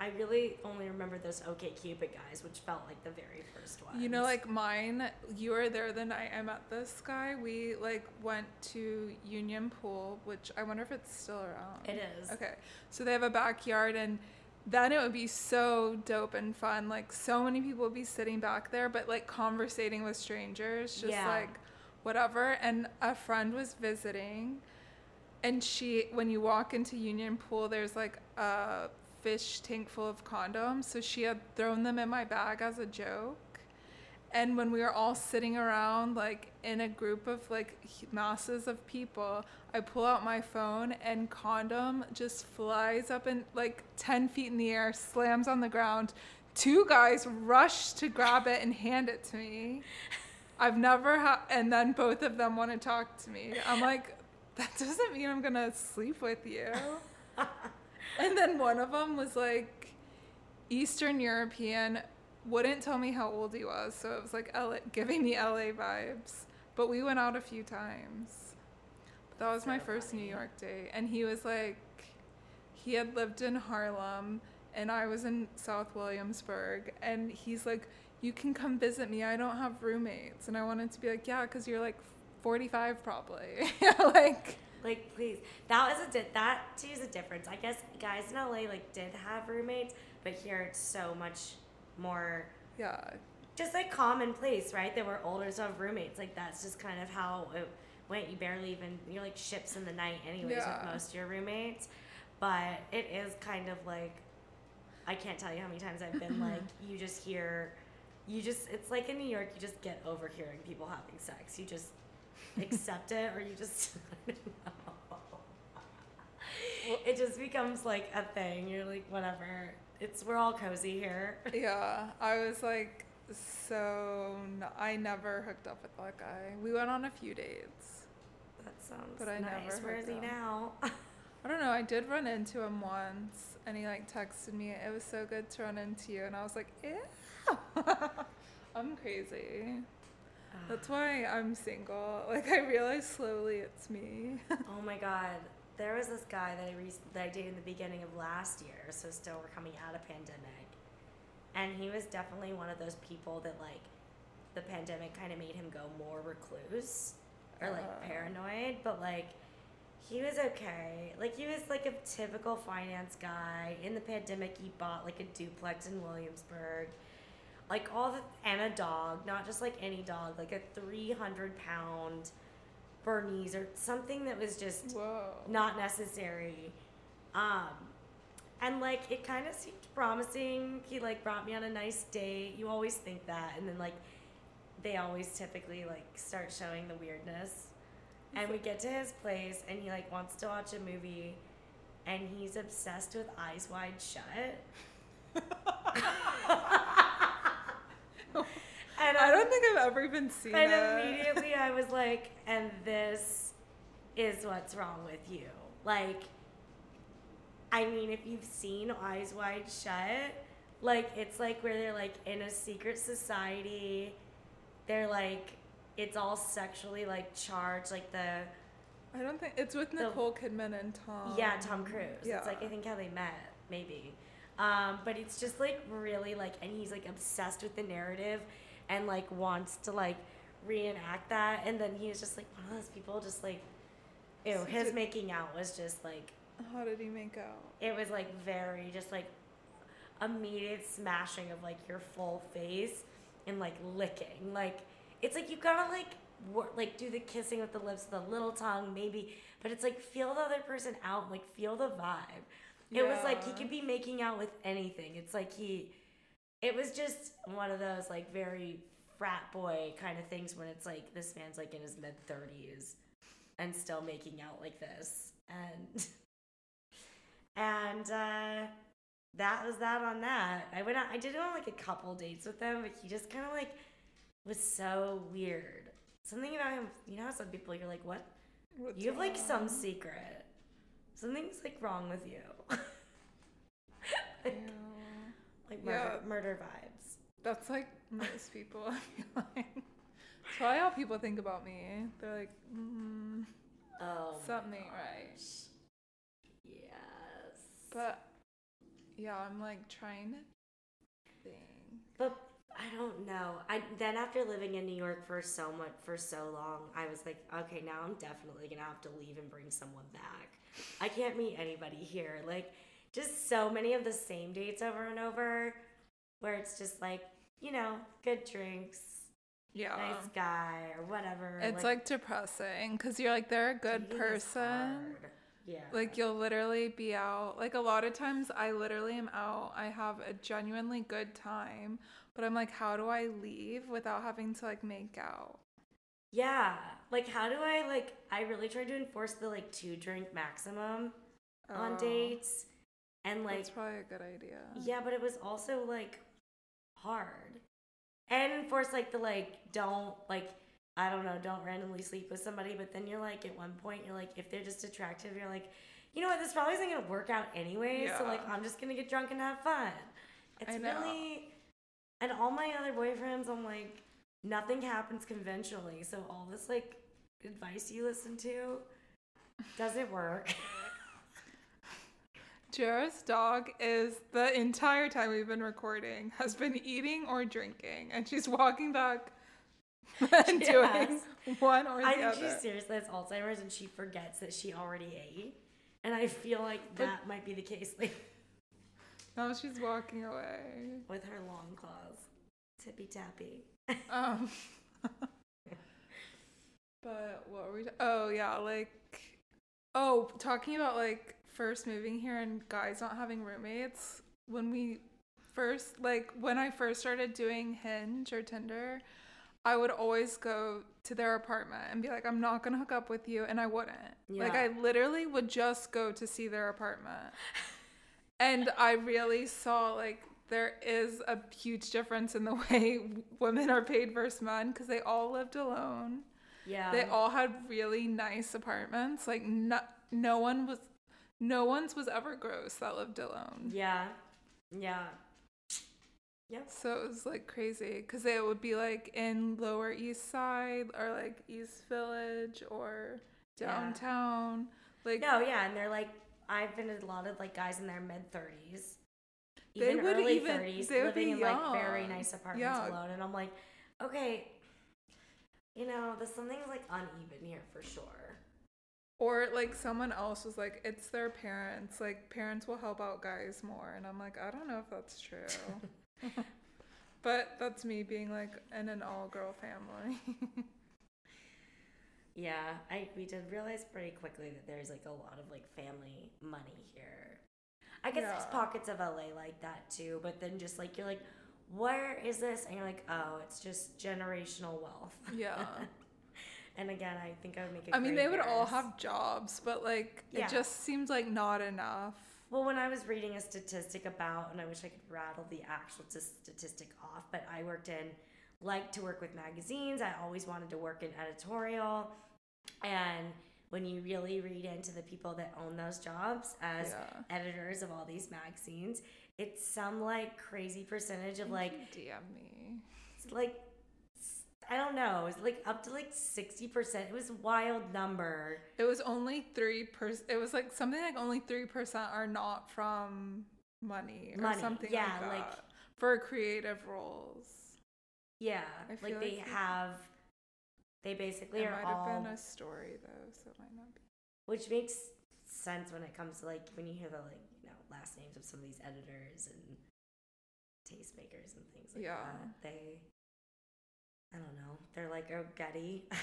I really only remember those OK Cupid guys, which felt like the very first one. You know, like mine, you were there the night I met this guy. We like went to Union Pool, which I wonder if it's still around. It is. Okay. So they have a backyard and then it would be so dope and fun. Like so many people would be sitting back there, but like conversating with strangers, just Yeah. like whatever. And a friend was visiting and she when you walk into Union Pool, there's like a fish tank full of condoms. So she had thrown them in my bag as a joke. And when we were all sitting around, like in a group of like masses of people, I pull out my phone and condom just flies up in like 10 feet in the air, slams on the ground. Two guys rush to grab it and hand it to me. I've never had, and then both of them want to talk to me. I'm like, that doesn't mean I'm gonna sleep with you. and then one of them was like Eastern European, wouldn't tell me how old he was, so it was like LA, giving me LA vibes. But we went out a few times. But that was my So first New. York date, and he was like, he had lived in Harlem, and I was in South Williamsburg, and he's like, you can come visit me. I don't have roommates, and I wanted to be like, yeah, because you're like 45 probably. like, Like, please. That was a di- that too is a difference. I guess guys in LA like did have roommates, but here it's so much more yeah, just like commonplace, right? They were older, so have roommates. Like that's just kind of how it went. You barely even you're like ships in the night, anyways, Yeah. with most of your roommates. But it is kind of like I can't tell you how many times I've been like you just hear, you just it's like in New York, you just get overhearing people having sex. You just accept it, or you just I don't know. It just becomes like a thing. You're like whatever. It's we're all cozy here. yeah. I was like, so n- I never hooked up with that guy. We went on a few dates. That sounds But I nice. never Where is he up. now? I don't know. I did run into him once, and he like texted me. It was so good to run into you, and I was like, ew. I'm crazy. That's why I'm single. Like I realized slowly it's me. oh my god. There was this guy that I re- that I dated in the beginning of last year, so still we're coming out of pandemic. And he was definitely one of those people that like the pandemic kind of made him go more recluse or like Uh. paranoid, but like he was okay. Like he was like a typical finance guy. In the pandemic he bought like a duplex in Williamsburg. Like all the and a dog, not just like any dog, like a three hundred pound Bernese or something that was just Whoa. not necessary. Um, and like it kind of seemed promising. He like brought me on a nice date. You always think that, and then like they always typically like start showing the weirdness. And we get to his place, and he like wants to watch a movie, and he's obsessed with Eyes Wide Shut. and I I'm- don't think I've ever even seen and it. immediately I was like, and this is what's wrong with you. Like, I mean, if you've seen Eyes Wide Shut, like, it's like where they're like in a secret society. They're like, it's all sexually like charged. Like, the, I don't think it's with The- Nicole Kidman and Tom. yeah, Tom Cruise. yeah. It's like, I think how they met, maybe. Um, but it's just like really like, and he's like obsessed with the narrative and like wants to like reenact that. And then he he's just like one of those people, just like, ew, So his did- making out was just like, How did he make out? it was like very just like immediate smashing of like your full face and like licking. Like it's like you gotta like wor- like do the kissing with the lips, the little tongue, maybe, but it's like feel the other person out, like feel the vibe. It was like he could be making out with anything. It's like he, it was just one of those like very frat boy kind of things when it's like this man's like in his mid thirties and still making out like this. And and uh that was that on that. I went out i did go on like a couple dates with him but he just kind of like was so weird. Something about him you know how some people you're like what? What's you have like some secret something's like wrong with you Ew. like murder, Yeah. murder vibes That's like most people. That's probably how people think about me. They're like, mm, oh something ain't right. yes But yeah, I'm like trying to think. But I don't know. I then after living in New York for so much for so long, I was like, okay, now I'm definitely gonna have to leave and bring someone back. I can't meet anybody here. Like, just so many of the same dates over and over, where it's just like, you know, good drinks, Yeah. nice guy, or whatever. It's like, depressing because you're like, they're a good person. Yeah. Like you'll literally be out. Like a lot of times I literally am out. I have a genuinely good time, but I'm like how do I leave without having to like make out? yeah. Like, how do I like? I really tried to enforce the like two drink maximum on Oh, dates, and like That's probably a good idea. Yeah, but it was also like hard. And enforce like the like don't like I don't know, don't randomly sleep with somebody, but then you're like at one point you're like if they're just attractive, you're like, you know what, this probably isn't gonna work out anyway. So like I'm just gonna get drunk and have fun. It's I know. really and all my other boyfriends, I'm like, nothing happens conventionally. So all this like advice you listen to doesn't work. Jara's dog is the entire time we've been recording has been eating or drinking, and she's walking back and She doing one or the I think other. she seriously has Alzheimer's and she forgets that she already ate. And I feel like But- that might be the case like Now she's walking away. with her long claws. Tippy tappy. Um, but what were we? oh yeah, like oh, talking about like first moving here and guys not having roommates. When we first like when I first started doing Hinge or Tinder, I would always go to their apartment and be like, I'm not gonna hook up with you, and I wouldn't. Yeah. Like I literally would just go to see their apartment. And I really saw like there is a huge difference in the way women are paid versus men because they all lived alone. Yeah. They all had really nice apartments. Like no, no one was, no one's was ever gross that lived alone. Yeah. Yeah. Yep. So it was like crazy because they would be like in Lower East Side or like East Village or Yeah. downtown. Like No, yeah, and they're like I've been a lot of like guys in their mid thirties. They Even would early even- thirties, they would living be in like very nice apartments Yeah. alone. And I'm like, okay, you know, there's something like uneven here for sure. Or like someone else was like, it's their parents. Like parents will help out guys more, and I'm like, I don't know if that's true. but that's me being like in an all-girl family. Yeah, I we did realize pretty quickly that there's like a lot of like family money here. I guess there's pockets of LA like that too, but then just like you're like, where is this? And you're like, oh, it's just generational wealth. yeah. and again, I think I would make. a I mean, they would all have jobs, but like Yeah. it just seems like not enough. Well, when I was reading a statistic about, and I wish I could rattle the actual t- statistic off, but I worked in, like to work with magazines. I always wanted to work in editorial. And when you really read into the people that own those jobs as Yeah. editors of all these magazines, it's some like crazy percentage of like, DM me. it's like, I don't know, it's like up to like 60%. It was a wild number. It was only three percent. It was like something like only three percent are not from money or Money, something yeah, like like- for creative roles. Yeah, I like feel they like it- have. They basically It are might all, have been a story though, so it might not be. which makes sense when it comes to like when you hear the like last names of some of these editors and tastemakers and things like Yeah. that. They, I don't know. They're like a Getty.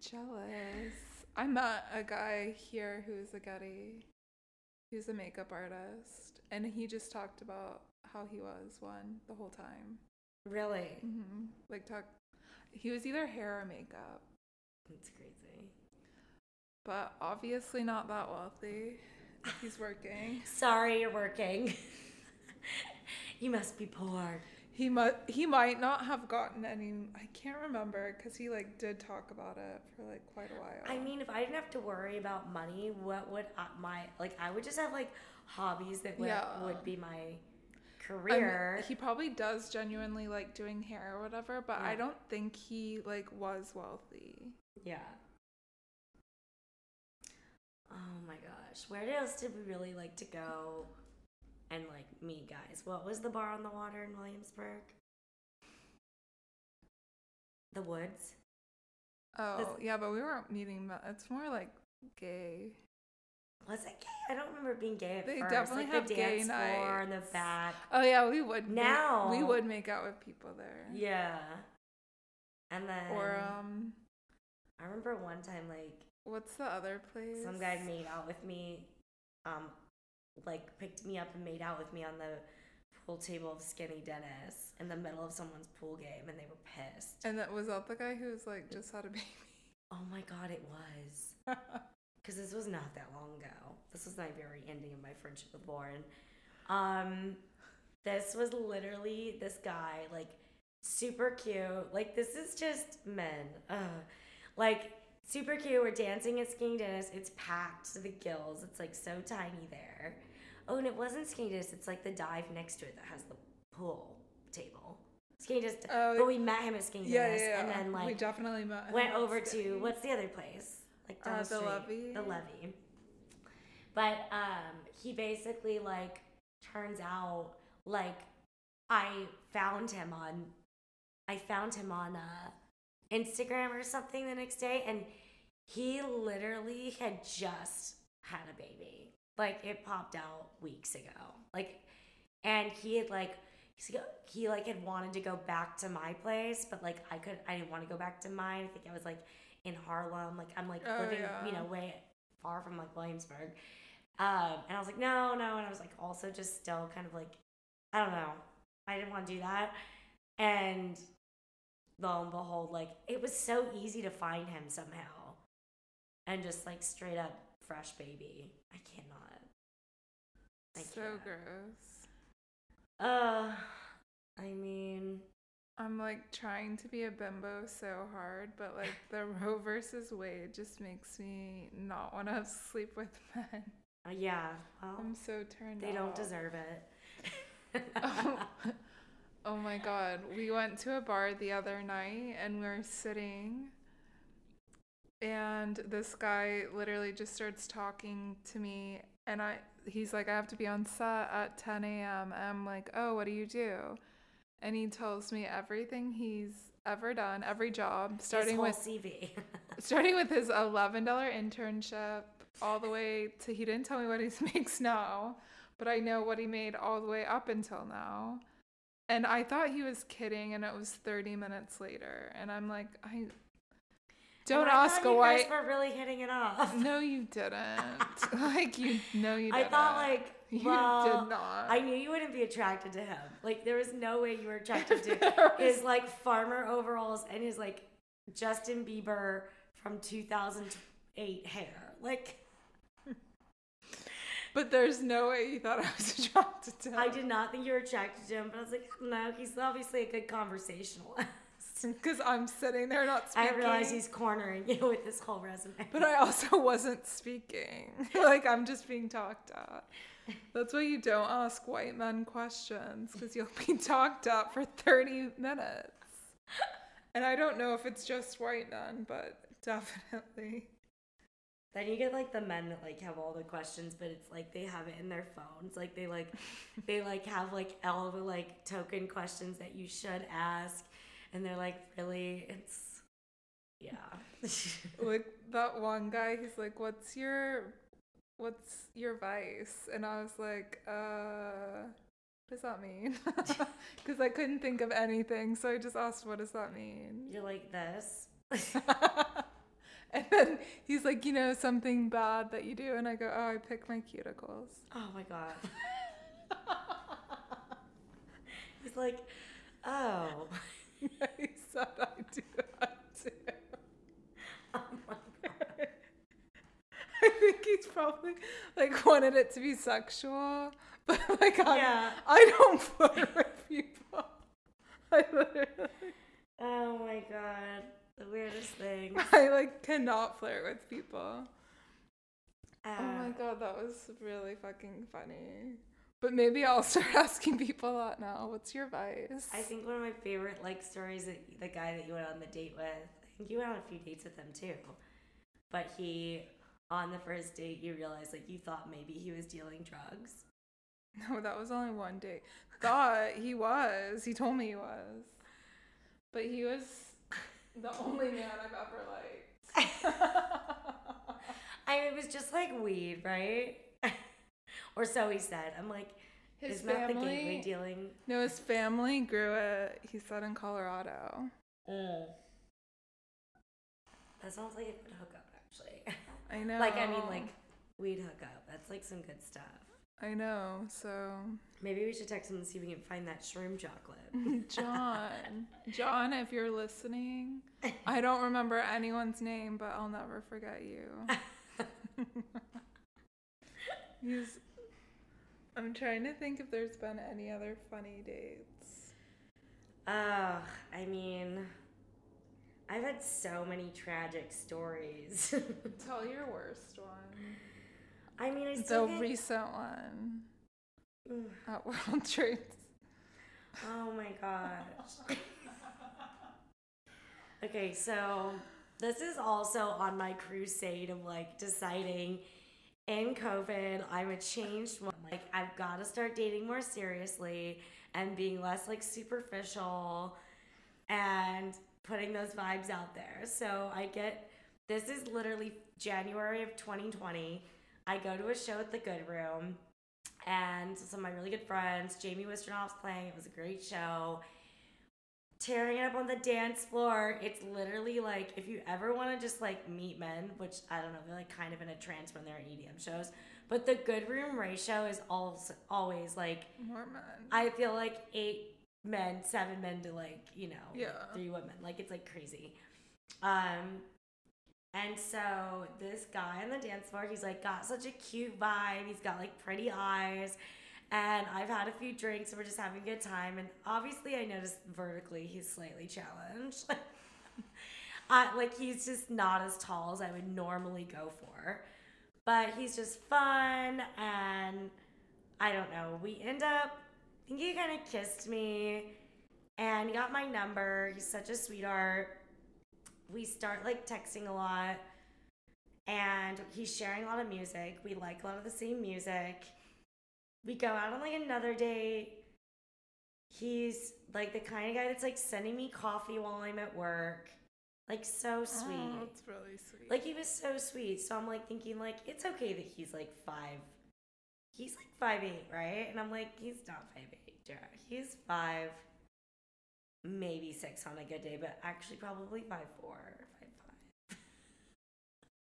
Jealous. I met a guy here who's a Getty. He's a makeup artist, and he just talked about how he was one the whole time. really, hmm Like talk. He was either hair or makeup, it's crazy. but obviously not that wealthy. He's working. Sorry, you're working. you must be poor. He might he might not have gotten any. I can't remember because he like did talk about it for like quite a while. I mean, if I didn't have to worry about money, what would I, my like? I would just have like hobbies that would Yeah. would be my I mean, career. he probably does genuinely like doing hair or whatever, but I don't think he like was wealthy. yeah. Oh my gosh, where else did we really like to go? And like me, guys. What was the bar on the water in Williamsburg? The Woods. Oh yeah, but we weren't meeting. It's more like gay. Was it gay? I don't remember being gay at They first. definitely like have the gay dance floor in the back. Oh yeah, we would make- Now- we would make out with people there. Yeah. And then Or um, I remember one time like what's the other place? some guy made out with me, um, like picked me up and made out with me on the pool table of Skinny Dennis in the middle of someone's pool game, and they were pissed. And that was that the guy who was like just had a baby. Oh my god, it was because this was not that long ago. This was my very ending of my friendship with Lauren. Um, this was literally this guy, like super cute. Like this is just men. Ugh. Like super cute. We're dancing at Skinny Dennis. It's packed to the gills. It's like so tiny there. Oh, and it wasn't Skinny Dennis. It's like the dive next to it that has the pool table. Skinny Dennis. Oh, but we met him at Skinny yeah, Dennis, yeah, yeah. and then like we definitely met. him went over to what's the other place? Like down Uh, the street. Levee? The levee. But um, he basically like turns out like I found him on I found him on uh, Instagram or something the next day, and he literally had just had a baby. Like it popped out weeks ago. Like, and he had like he like had wanted to go back to my place, but like I could I didn't want to go back to mine. I think I was like in Harlem. Like I'm like Oh, living you know way far from like Williamsburg. Um, and I was like no no, and I was like also just still kind of like I don't know. I didn't want to do that. And lo and behold, like it was so easy to find him somehow. And just like straight up fresh baby. I cannot. I so gross. Uh I mean I'm like trying to be a bimbo so hard, but like the Roe versus Wade just makes me not want to sleep with men. uh, yeah, well I'm so turned they don't deserve it. oh, oh my god. We went to a bar the other night and we are sitting and this guy literally just starts talking to me and I he's like, I have to be on set at 10 a.m. And I'm like, oh, what do you do? And he tells me everything he's ever done, every job, starting with CV. starting with his $11 internship all the way to he didn't tell me what he makes now but i know what he made all the way up until now and i thought he was kidding and it was 30 minutes later and i'm like i don't And I ask a white. were really hitting it off. no you didn't like you no you I didn't thought like you well, did not I knew you wouldn't be attracted to him. Like there was no way you were attracted to his like farmer overalls and his like Justin Bieber from 2008 hair. Like but there's no way you thought i was attracted to him I did not think you were attracted to him, but I was like, no, he's obviously a good conversationalist. because i'm sitting there not speaking. I realize he's cornering you with his whole resume. But I also wasn't speaking. like I'm just being talked at. That's why you don't ask white men questions because you'll be talked at for 30 minutes. And I don't know if it's just white men, but definitely. Then you get like the men that like have all the questions, but it's like they have it in their phones. Like they like they like have like all the like token questions that you should ask, and they're like really it's yeah. like that one guy, he's like, "What's your, what's your vice?" And I was like, "Uh, what does that mean?" Because I couldn't think of anything, so I just asked, "What does that mean?" You're like this. and then he's like, "You know, something bad that you do," and I go, "Oh, I pick my cuticles." Oh my god. He's like, oh. he said I do that too. Oh my god. I think he's probably like wanted it to be sexual, but like I, Yeah. I don't flirt with people. I literally, Oh my god. The weirdest thing. I like cannot flirt with people. Uh, oh my god, that was really fucking funny. But maybe I'll start asking people that now. What's your vice? I think one of my favorite like stories that the guy that you went on the date with. I think you went on a few dates with him too. But he on the first date you realized like you thought maybe he was dealing drugs. No, that was only one date. Thought he was. He told me he was. But he was the only man I've ever liked. I mean, it was just like weed, right? or so he said. I'm like, His isn't that the gateway family. dealing? No, his family grew it. He said in Colorado. Mm. That sounds like a good hookup, actually. I know. like, I mean, like weed hookup. That's like some good stuff. I know. So, Maybe we should text him and see if we can find that shroom chocolate. John, John, if you're listening, I don't remember anyone's name, but I'll never forget you. He's. I'm trying to think if there's been any other funny dates. Ugh, I mean, I've had so many tragic stories. Tell your worst one. I mean, I The get, recent one at World Trade. Oh my gosh. okay, so this is also on my crusade of like deciding in COVID, I'm a changed one. Like, I've got to start dating more seriously and being less like superficial and putting those vibes out there. So I get this is literally January of 2020. I go to a show at the Good Room and some of my really good friends, Jamie Wisternoff's playing. It was a great show. Tearing it up on the dance floor. It's literally like if you ever want to just like meet men, which I don't know, they're like kind of in a trance when they're at EDM shows. But the Good Room ratio is also always like Mormon. I feel like eight men, seven men to like, you know, Yeah. three women. Like it's like crazy. Um and so this guy on the dance floor, he's like got such a cute vibe. He's got like pretty eyes. And I've had a few drinks and we're just having a good time. And obviously I noticed vertically he's slightly challenged. I, like he's just not as tall as I would normally go for. But he's just fun and I don't know. We end up I think he kind of kissed me and he got my number. He's such a sweetheart. We start like texting a lot and he's sharing a lot of music. We like a lot of the same music. We go out on like another date. He's like the kind of guy that's like sending me coffee while I'm at work. Like so oh, sweet. Oh, that's really sweet. Like he was so sweet. So I'm like thinking like it's okay that he's like five. He's like five eight, right? And I'm like, he's not five eight, Jara. He's five, maybe six on a good day, but actually probably five four, five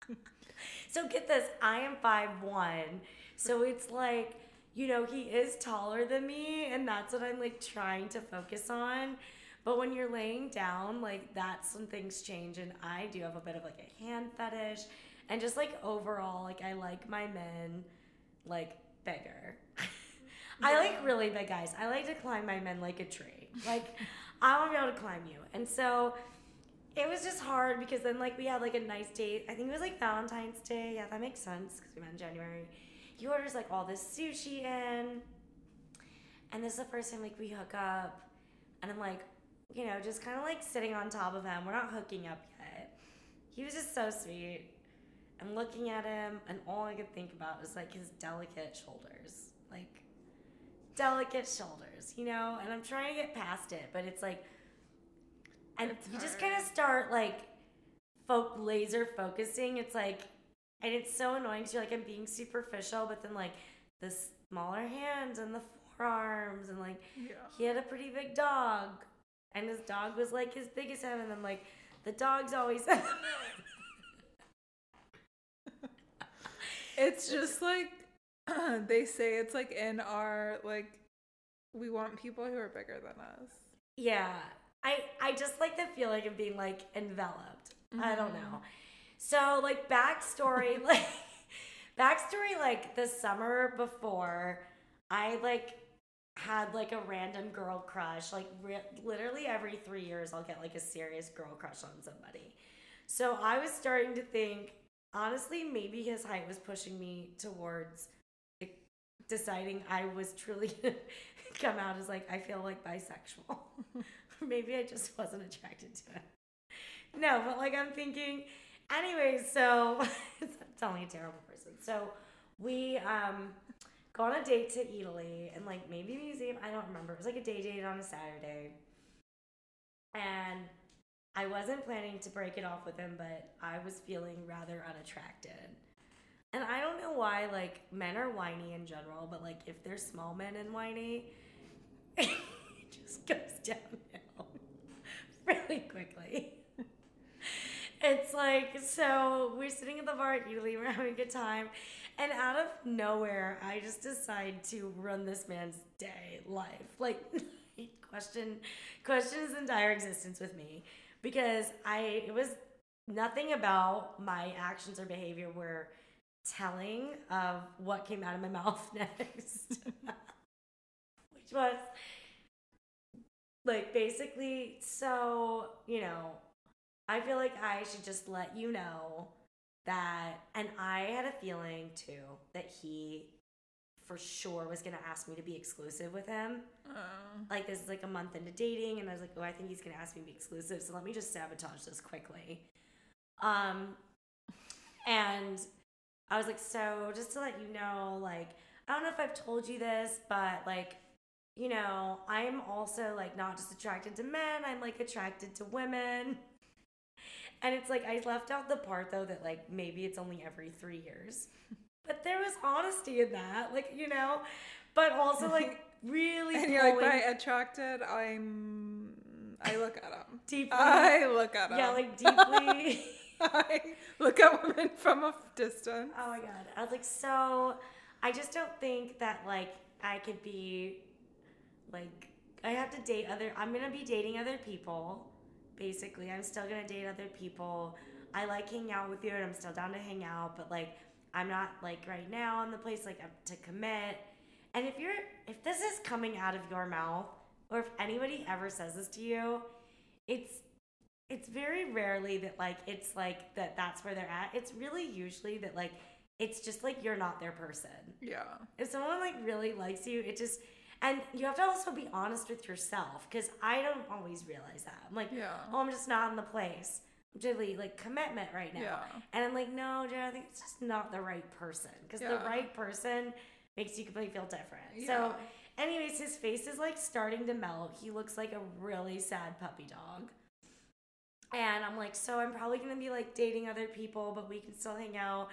five. so get this, I am five one. So it's like, you know, he is taller than me, and that's what I'm like trying to focus on. But when you're laying down, like that's when things change, and I do have a bit of like a hand fetish, and just like overall, like I like my men like bigger. I like really big guys. I like to climb my men like a tree. Like I want to be able to climb you, and so it was just hard because then like we had like a nice date. I think it was like Valentine's Day. Yeah, that makes sense because we met in January. He orders like all this sushi in, and this is the first time like we hook up, and I'm like, you know, just kind of like sitting on top of him. We're not hooking up yet. He was just so sweet. I'm looking at him, and all I could think about was like his delicate shoulders. Like, delicate shoulders, you know? And I'm trying to get past it, but it's like, and It's you just kind of start like fo- laser focusing. It's like, and it's so annoying to you. Like, I'm being superficial, but then like the smaller hands and the forearms, and like, Yeah. he had a pretty big dog, and his dog was like his biggest and then like the dog's always. It's just like they say it's like in our like we want people who are bigger than us. yeah, I I just like the feeling of being like enveloped. I don't Mhm. know. So like backstory, like backstory, like the summer before, I like had like a random girl crush. Like re- literally every three years, I'll get like a serious girl crush on somebody. So I was starting to think, honestly, maybe his height was pushing me towards deciding I was truly gonna come out as like I feel like bisexual. maybe I just wasn't attracted to it. No, but like I'm thinking, anyways. So I'm telling a terrible person. So we um go on a date to Eataly and like maybe museum. I don't remember. It was like a day date on a Saturday, and I wasn't planning to break it off with him, but I was feeling rather unattracted. And I don't know why, like, men are whiny in general, but, like, if they're small men and whiny, it just goes downhill really quickly. It's like, so we're sitting at the bar at Eataly, we're having a good time, and out of nowhere, I just decide to run this man's day, life. Like, question, question his entire existence with me because I, it was nothing about my actions or behavior were telling of what came out of my mouth next, which was like basically, so, you know, I feel like I should just let you know that, and I had a feeling too that he for sure was gonna ask me to be exclusive with him. Oh. Like this is like a month into dating, and I was like, oh, I think he's gonna ask me to be exclusive, so let me just sabotage this quickly. Um, and I was like, so just to let you know, like, I don't know if I've told you this, but like, you know, I'm also like not just attracted to men, I'm like attracted to women. And it's like I left out the part though that like maybe it's only every three years. But there was honesty in that, like, you know, but also like really And you're like by attracted, I'm I look at them. deeply I look at them. Yeah, like deeply. I look at women from a distance. oh my god. I was like, so I just don't think that like I could be like I have to date other I'm gonna be dating other people. Basically. I'm still gonna date other people. I like hanging out with you and I'm still down to hang out, but like I'm not like right now in the place like to commit. And if you're if this is coming out of your mouth, or if anybody ever says this to you, it's it's very rarely that like it's like that that's where they're at. It's really usually that like it's just like you're not their person. Yeah. If someone like really likes you, it just and you have to also be honest with yourself because I don't always realize that. I'm like, Yeah. oh, I'm just not in the place. Really, like commitment right now. Yeah. And I'm like, no, Jared, I think it's just not the right person because the right person makes you completely feel different. Yeah. So, anyways, his face is like starting to melt. He looks like a really sad puppy dog. And I'm like, so I'm probably gonna be like dating other people, but we can still hang out.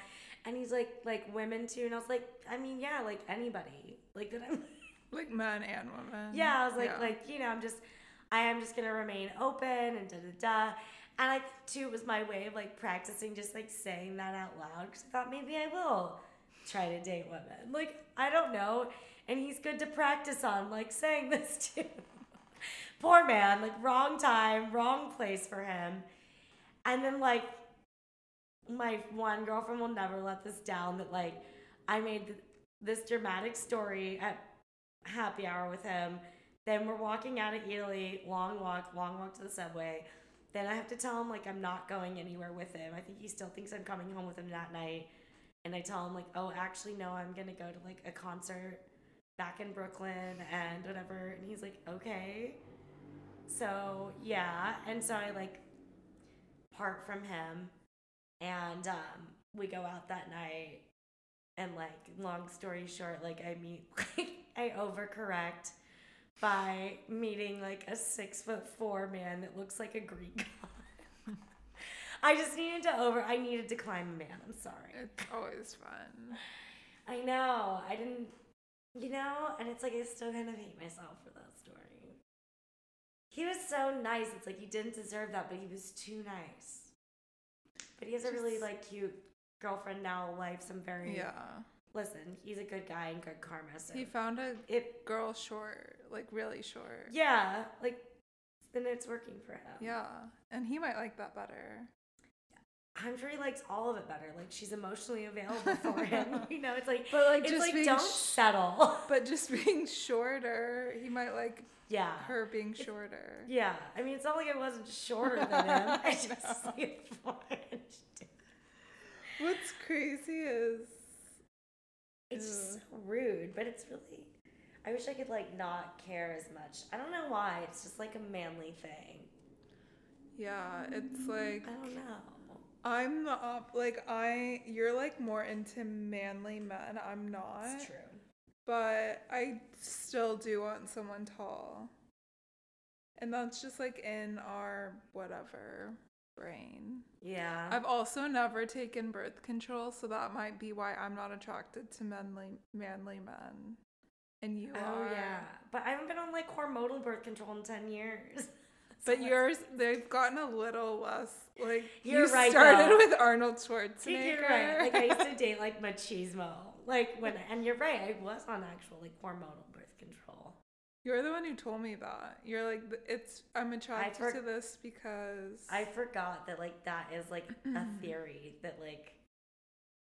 And he's like, like women too. And I was like, I mean, yeah, like anybody, like that. I'm Like men and women. yeah, I was like, Yeah. like you know, I'm just, I am just gonna remain open and da da da. And I think too it was my way of like practicing just like saying that out loud because I thought maybe I will try to date women. Like I don't know, and he's good to practice on like saying this too. Poor man, like wrong time, wrong place for him. And then like my one girlfriend will never let this down that like I made th- this dramatic story at happy hour with him. Then we're walking out of Eataly, long walk, long walk to the subway. Then I have to tell him like I'm not going anywhere with him. I think he still thinks I'm coming home with him that night. And I tell him like, oh, actually no, I'm gonna go to like a concert back in Brooklyn and whatever. And he's like, okay. So yeah, and so I like part from him, and um, we go out that night, and like, long story short, like I meet, like I overcorrect by meeting like a six foot four man that looks like a Greek god. I just needed to over. I needed to climb a man. I'm sorry. It's always fun. I know. I didn't. You know, and it's like I still kind of hate myself for that story. He was so nice. It's like he didn't deserve that, but he was too nice. But he has a really like cute girlfriend now. Life some very Yeah. Listen, he's a good guy and good karma. So He found a it girl short, like really short. yeah, like then it's working for him. Yeah. And he might like that better. I'm sure he likes all of it better. Like she's emotionally available for him. you know, it's like But like it's just like being don't sh- settle. but just being shorter, he might like yeah. her being shorter. Yeah. I mean, it's not like I wasn't shorter than him. I just know. like inch. What's crazy is It's just so rude, but it's really. I wish I could like not care as much. I don't know why. It's just like a manly thing. yeah, mm, it's like I don't know. I'm the op like I you're like more into manly men. I'm not. It's true. But I still do want someone tall. And that's just like in our whatever brain. Yeah. I've also never taken birth control, so that might be why I'm not attracted to manly manly men. And you oh are. yeah, but I haven't been on like hormonal birth control in ten years. But So yours, they've gotten a little less. Like You're you right, started though. with Arnold Schwarzenegger. You're right. Like I used to date like machismo. Like when, and you're right. I was on actual like hormonal birth control. You're the one who told me that. You're like, it's. I'm attracted for- to this because. I forgot that like that is like a theory that like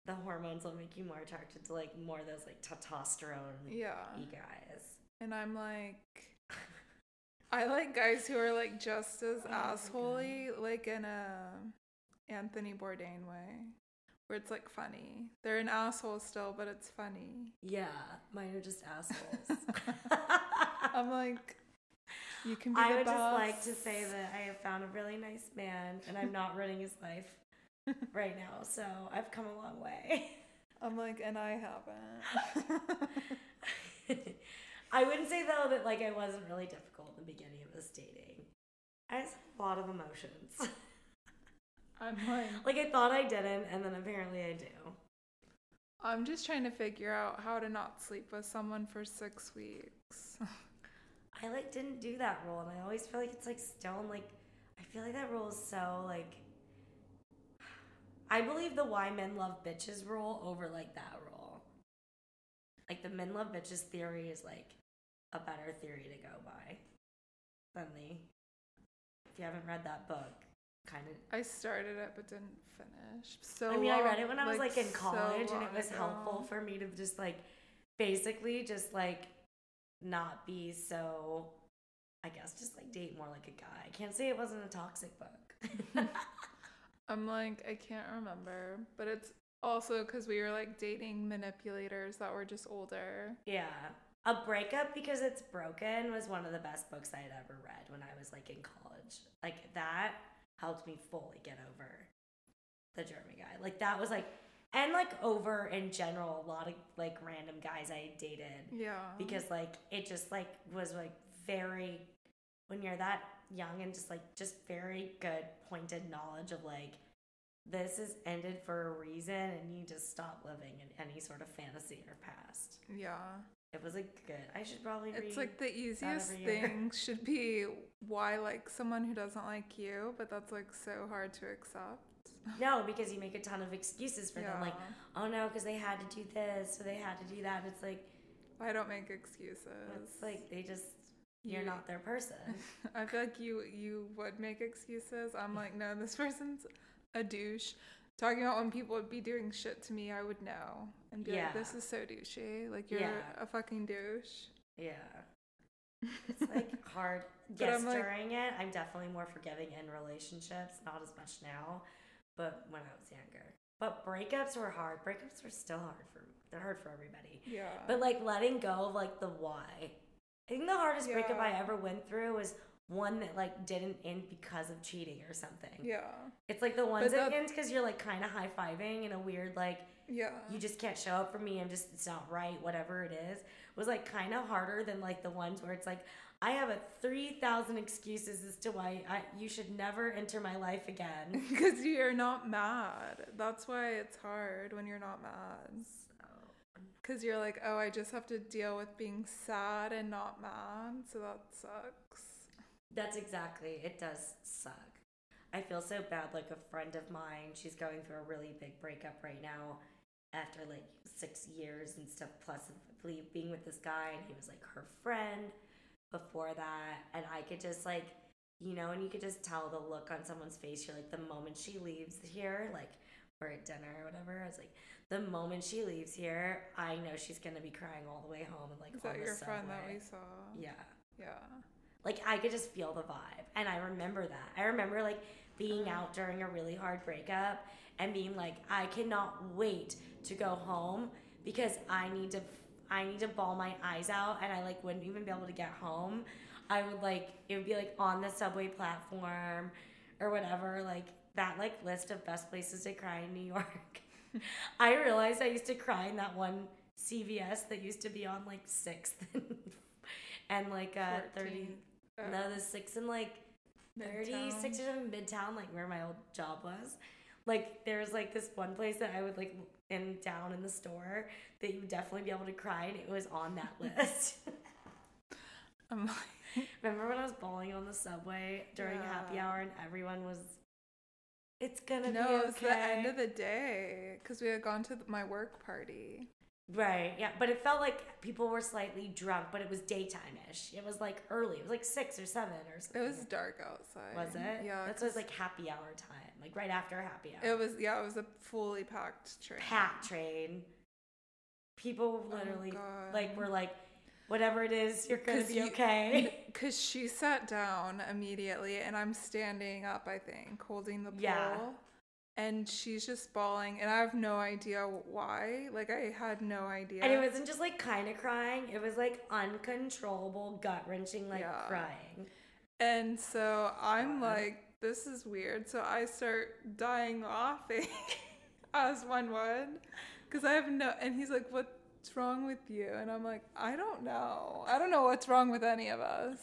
the hormones will make you more attracted to like more of those like testosterone yeah, y guys. and I'm like, I like guys who are like just as Oh assholey, like in a Anthony Bourdain way, where it's like funny. They're an asshole still, but it's funny. Yeah, mine are just assholes. I'm like, you can be I would just like to say that I have found a really nice man and I'm not ruining his life right now. So I've come a long way. I'm like, and I haven't. I wouldn't say though that like I wasn't really difficult in the beginning of this dating. I just have a lot of emotions. I'm like, like I thought I didn't, and then apparently I do. I'm just trying to figure out how to not sleep with someone for six weeks. I like didn't do that rule, and I always feel like it's like in, like I feel like that rule is so like. I believe the why men love bitches rule over like that rule. Like the men love bitches theory is like a better theory to go by than the. If you haven't read that book, kind of I started it but didn't finish. So I mean, I read it when I was like, in so college, and it was ago. helpful for me to just like basically just like not be so. I guess just like date more like a guy. I can't say it wasn't a toxic book. I'm like, I can't remember, but it's also because we were like dating manipulators that were just older. yeah, a breakup because it's broken was one of the best books I had ever read when I was like in college. Like that helped me fully get over the German guy. Like that was like, and like over in general, a lot of like random guys I dated. Yeah. because like it just like was like very when you're that young and just like just very good pointed knowledge of like this is ended for a reason and you just stop living in any sort of fantasy or past yeah. It was like good i should probably It's like the easiest thing should be why like someone who doesn't like you, but that's like so hard to accept. no because you make a ton of excuses for them like oh no because they had to do this so they had to do that it's like I don't make excuses. it's like they just you're You- not their person I feel like you you would make excuses. I'm like, no, this person's a douche. Talking about when people would be doing shit to me, I would know and be like, this Yeah. is so douchey. Like you're Yeah. a fucking douche. yeah It's like hard. Yes, like- during it, I'm definitely more forgiving in relationships. Not as much now, but when I was younger. But breakups were hard. Breakups are still hard for they're hard for everybody. yeah. But like letting go of like the why. I think the hardest breakup I ever went through was one that like didn't end because of cheating or something. Yeah. It's like the ones that that- end because you're like kind of high fiving in a weird like Yeah. you just can't show up for me. I'm just it's not right. Whatever it is was like kind of harder than like the ones where it's like I have a three thousand excuses as to why I, you should never enter my life again. Because you're not mad. That's why it's hard when you're not mad. Because you're like, oh, I just have to deal with being sad and not mad. So that sucks. That's exactly. It does suck. I feel so bad. Like a friend of mine, she's going through a really big breakup right now after like six years and stuff. Plus, being with this guy, and he was like her friend before that. And I could just like, you know, and you could just tell the look on someone's face. You're like, the moment she leaves here, like we're at dinner or whatever. I was like, the moment she leaves here, I know she's gonna be crying all the way home and like Is that your friend that we saw? Yeah. Yeah. Like I could just feel the vibe. And I remember that. I remember like being uh-huh. out during a really hard breakup and being like, I cannot wait to go home because I need to I need to bawl my eyes out and I like wouldn't even be able to get home. I would like it would be like on the subway platform or whatever, like that like list of best places to cry in New York. I realized I used to cry in that one CVS that used to be on like sixth and like uh 30 14, uh, no, the six and like 30, Midtown. 60 in midtown, like where my old job was. Like there's like this one place that I would like in down in the store that you would definitely be able to cry and it was on that list. Oh I'm like, Remember when I was bowling on the subway during happy hour and everyone was it's gonna no, be okay. it was the end of the day because we had gone to my work party. Right, yeah, but it felt like people were slightly drunk, but it was daytime-ish. It was like early. It was like six or seven or something. It was dark outside. Was it? Yeah. That's was like happy hour time, like right after happy hour. It was, yeah, it was a fully packed train. Pat train. People Oh, literally God. like were like, whatever it is, you're gonna be okay. Because she sat down immediately, and I'm standing up, I think, holding the pole. Yeah. And she's just bawling, and I have no idea why. Like, I had no idea. And it wasn't just like kind of crying; it was like uncontrollable, gut wrenching, like Yeah. crying. And so I'm like, this is weird. So I start dying laughing, as one would, because I have no. And he's like, "What's wrong with you?" And I'm like, "I don't know. I don't know what's wrong with any of us."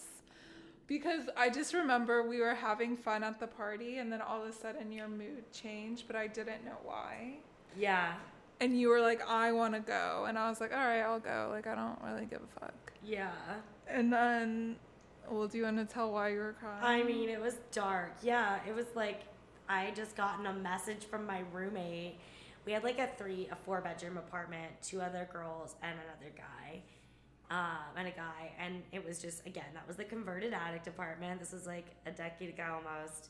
Because I just remember we were having fun at the party, and then all of a sudden your mood changed, but I didn't know why. Yeah, And you were like, "I want to go," and I was like, "All right, I'll go." Like I don't really give a fuck. yeah. And then, well, do you want to tell why you were crying? I mean, it was dark. Yeah, it was like I had just gotten a message from my roommate. We had like a three, a four bedroom apartment, two other girls and another guy, um, and a guy, and it was just again that was the converted addict apartment. This was like a decade ago almost,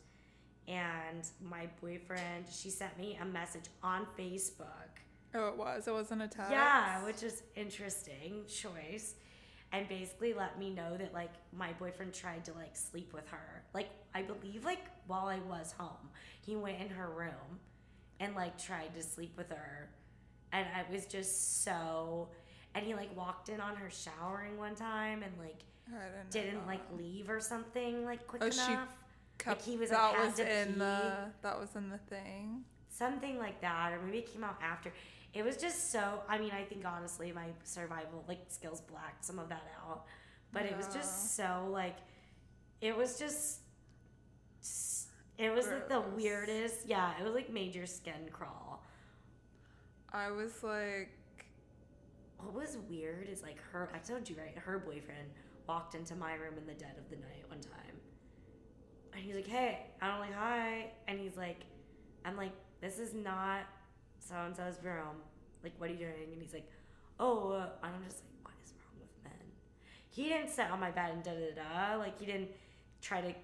and my boyfriend she sent me a message on Facebook. Oh, it was. It wasn't a text. Yeah, which is interesting choice. And basically let me know that like my boyfriend tried to like sleep with her. Like I believe like while I was home, he went in her room and like tried to sleep with her. And I was just so and he like walked in on her showering one time and like didn't. like leave or something like quick Oh, enough. Kept, he was, like, that had was in pee. the that was in the thing. something like that or maybe it came out after it was just so i mean i think honestly my survival like skills blacked some of that out. But it was just so like it was just it was like the weirdest yeah it was like major skin crawl. I was like, what was weird is like her i told you right her boyfriend walked into my room in the dead of the night one time. And he's like hey i'm like hi. And he's like i'm like this is not so and so's room like what are you doing and he's like oh uh, and i'm just like what is wrong with men he didn't sit on my bed and da da da like he didn't try to c-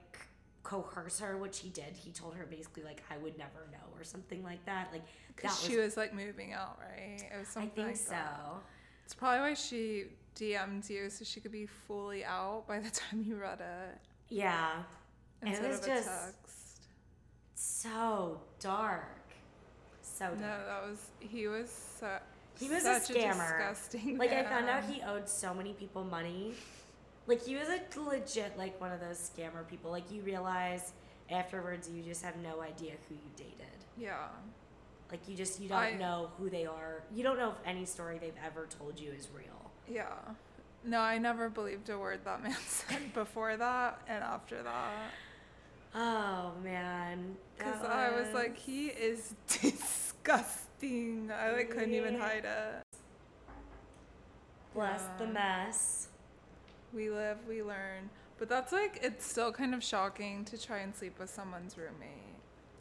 coerce her which he did he told her basically like i would never know or something like that like that because was, she was like moving out, right? It was i something. think like so that. It's probably why she DM'd you so she could be fully out by the time you read it yeah It was of a just- text. so dark. So dark. No, that was he was so, He was a scammer. disgusting. like I found out he owed so many people money Like he was a legit like one of those scammer people. Like you realize afterwards you just have no idea who you dated. Yeah. Like you just you don't I- know who they are. You don't know if any story they've ever told you is real. Yeah. No, I never believed a word that man said before that and after that. Oh man. Because that I was like, he is disgusting. I like couldn't even hide it. bless the mess. We live, we learn. But that's like, it's still kind of shocking to try and sleep with someone's roommate.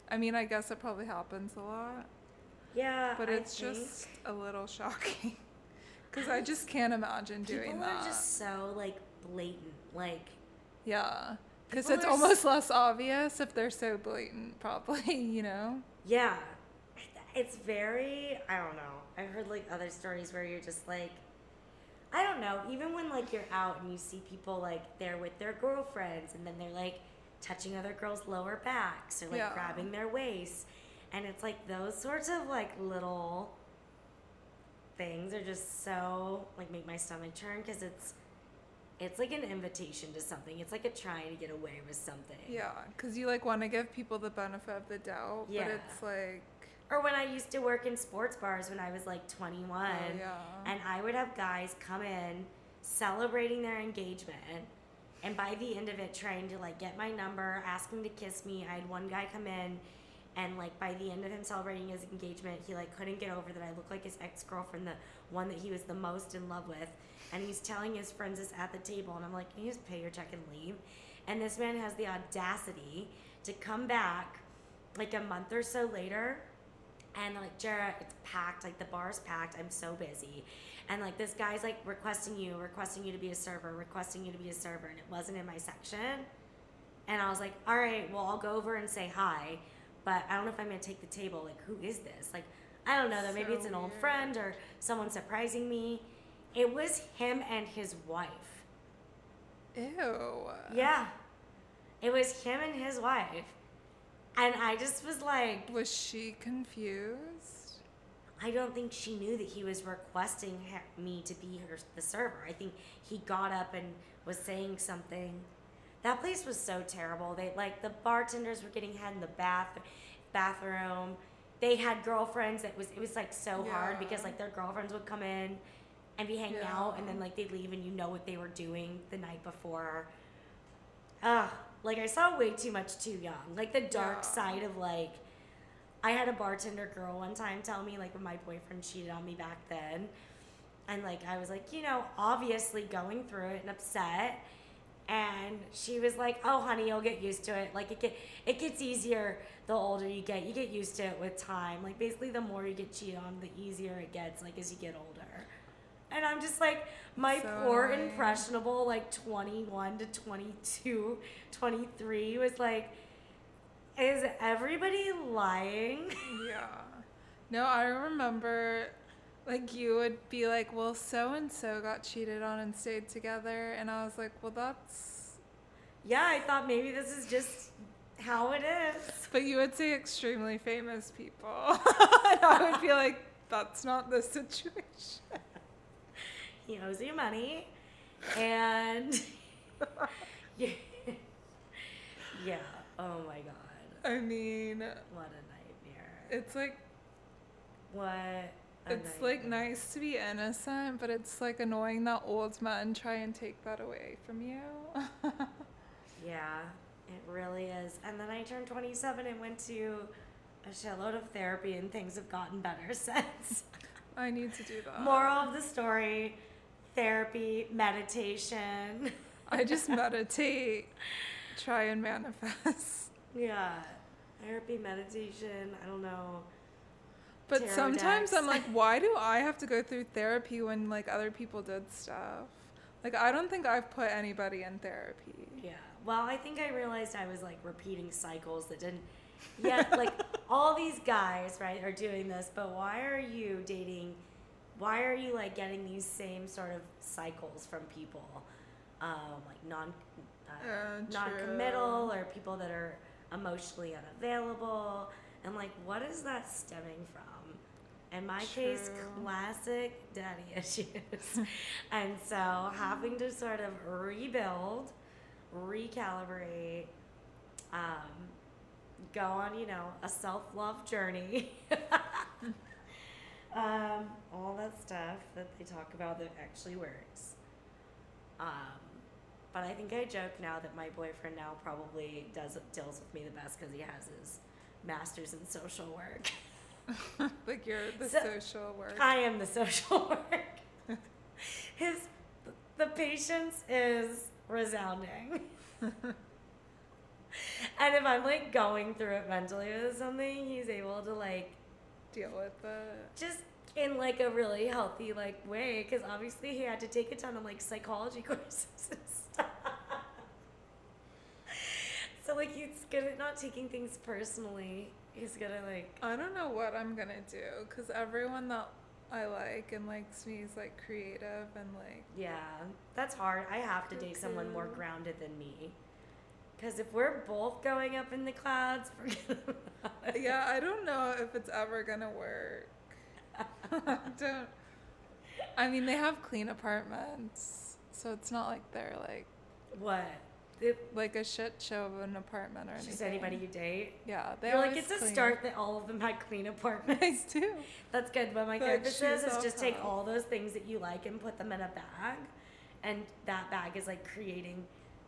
I mean, I guess it probably happens a lot, Yeah. but it's just a little shocking. Because I just can't imagine doing that. people are just so like blatant. Like Yeah. Because it's almost less obvious if they're so blatant, probably, you know? Yeah. It's very, I don't know. I've heard like other stories where you're just like, I don't know, even when like you're out and you see people like they're with their girlfriends and then they're like touching other girls' lower backs or like Yeah. grabbing their waists. And it's like those sorts of like little things are just so like make my stomach turn because it's it's like an invitation to something. It's like a trying to get away with something. Yeah. Because you like want to give people the benefit of the doubt, Yeah. but it's like, Or when I used to work in sports bars when I was like 21, oh, yeah. and I would have guys come in celebrating their engagement, and by the end of it, trying to like get my number, asking to kiss me. I had one guy come in, and like by the end of him celebrating his engagement, he like couldn't get over that I looked like his ex girlfriend, the one that he was the most in love with, and he's telling his friends this at the table, and I'm like, can you just pay your check and leave? And this man has the audacity to come back like a month or so later and like Jarrett, it's packed, like the bar's packed. I'm so busy, and like this guy's like requesting you, requesting you to be a server, requesting you to be a server, and it wasn't in my section. And I was like, all right, well I'll go over and say hi, but I don't know if I'm gonna take the table. Like, who is this? Like, I don't know. That maybe So it's an old weird. friend or someone surprising me. It was him and his wife. Ew. Yeah, it was him and his wife, and I just was like, Was she confused? I don't think she knew that he was requesting me to be her the server. I think he got up and was saying something. That place was so terrible. They like the bartenders were getting head in the bath bathroom. They had girlfriends. It was it was like so hard because like their girlfriends would come in and be hanging Yeah. out, and then like they'd leave, and you know what they were doing the night before. Ugh, like I saw way too much too young. Like the dark Yeah. side of like I had a bartender girl one time tell me like when my boyfriend cheated on me back then. And like I was like, you know, obviously going through it and upset. And she was like, "Oh, honey, you'll get used to it. Like it get it gets easier the older you get. You get used to it with time. Like basically, the more you get cheated on, the easier it gets. Like as you get older." And I'm just like, my So poor annoying. impressionable, like 21 to 22, 23 was like, is everybody lying? Yeah. No, I remember like you would be like, well, so and so got cheated on and stayed together. And I was like, well, that's. yeah, I thought maybe this is just how it is. But you would say extremely famous people. and I would be like, that's not the situation. He owes you money. And yeah. yeah. Oh my God. I mean, What a nightmare. it's like, What it's like nice to be innocent, but it's like annoying that old men try and take that away from you. Yeah, it really is. And then I turned 27 and went to a shitload of therapy, and things have gotten better since. I need to do that. Moral of the story therapy, meditation. I just meditate, try and manifest. yeah, therapy, meditation. I don't know. But sometimes I'm like, why do I have to go through therapy when like other people did stuff? Like I don't think I've put anybody in therapy. Yeah. Well, I think I realized I was like repeating cycles that didn't. Yeah, like all these guys, right, are doing this, but why are you dating? Why are you like getting these same sort of cycles from people, um, like non, uh, Uh, non-committal, or people that are emotionally unavailable, and like what is that stemming from? In my case, classic daddy issues. and so having to sort of rebuild, recalibrate, um, go on, you know, a self love journey. um, all that stuff that they talk about that actually works. Um, but I think I joke now that my boyfriend now probably does deals with me the best because he has his master's in social work. like you're the So- social work. I am the social work. His the patience is resounding. and if I'm like going through it mentally with something, he's able to like Deal with it. just in like a really healthy like way because obviously he had to take a ton of like psychology courses and stuff. so like he's good at not taking things personally. He's gonna like I don't know what I'm gonna do because everyone that I like and likes me is like creative and like Yeah, that's hard. I have to date someone more grounded than me. Because if we're both going up in the clouds, forget about it. yeah. I don't know if it's ever gonna work. I don't. I mean, they have clean apartments, so it's not like they're like What? It, like a shit show of an apartment or anything. just anybody you date? Yeah, they You're like, it's a start that all of them had clean apartments. too. That's good. What my Like, therapist says is just take all those things that you like and put them in a bag. And that bag is like creating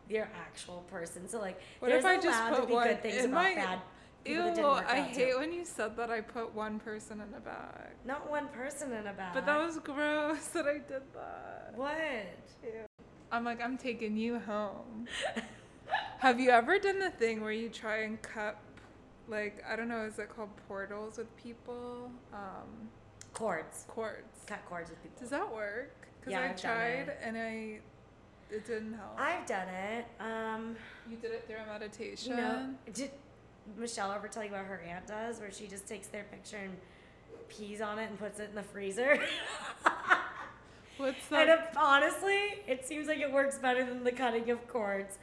your actual person. So, like, What there's if I just allowed to put be one good things about my- bad Ew, that didn't work I out, too. hate when you said that I put one person in a bag. Not one person in a bag. But that was gross that I did that. What? Ew. I'm like, I'm taking you home. Have you ever done the thing where you try and cut, like, I don't know, is it called portals with people? Um, Cords. cords. Cut cords with people. Does that work? Because Yeah, I I've tried and I, it didn't help. I've done it. Um, you did it through a meditation. you know, did Michelle ever tell you what her aunt does, where she just takes their picture and pees on it and puts it in the freezer? What's and that? it, honestly, it seems like it works better than the cutting of cords.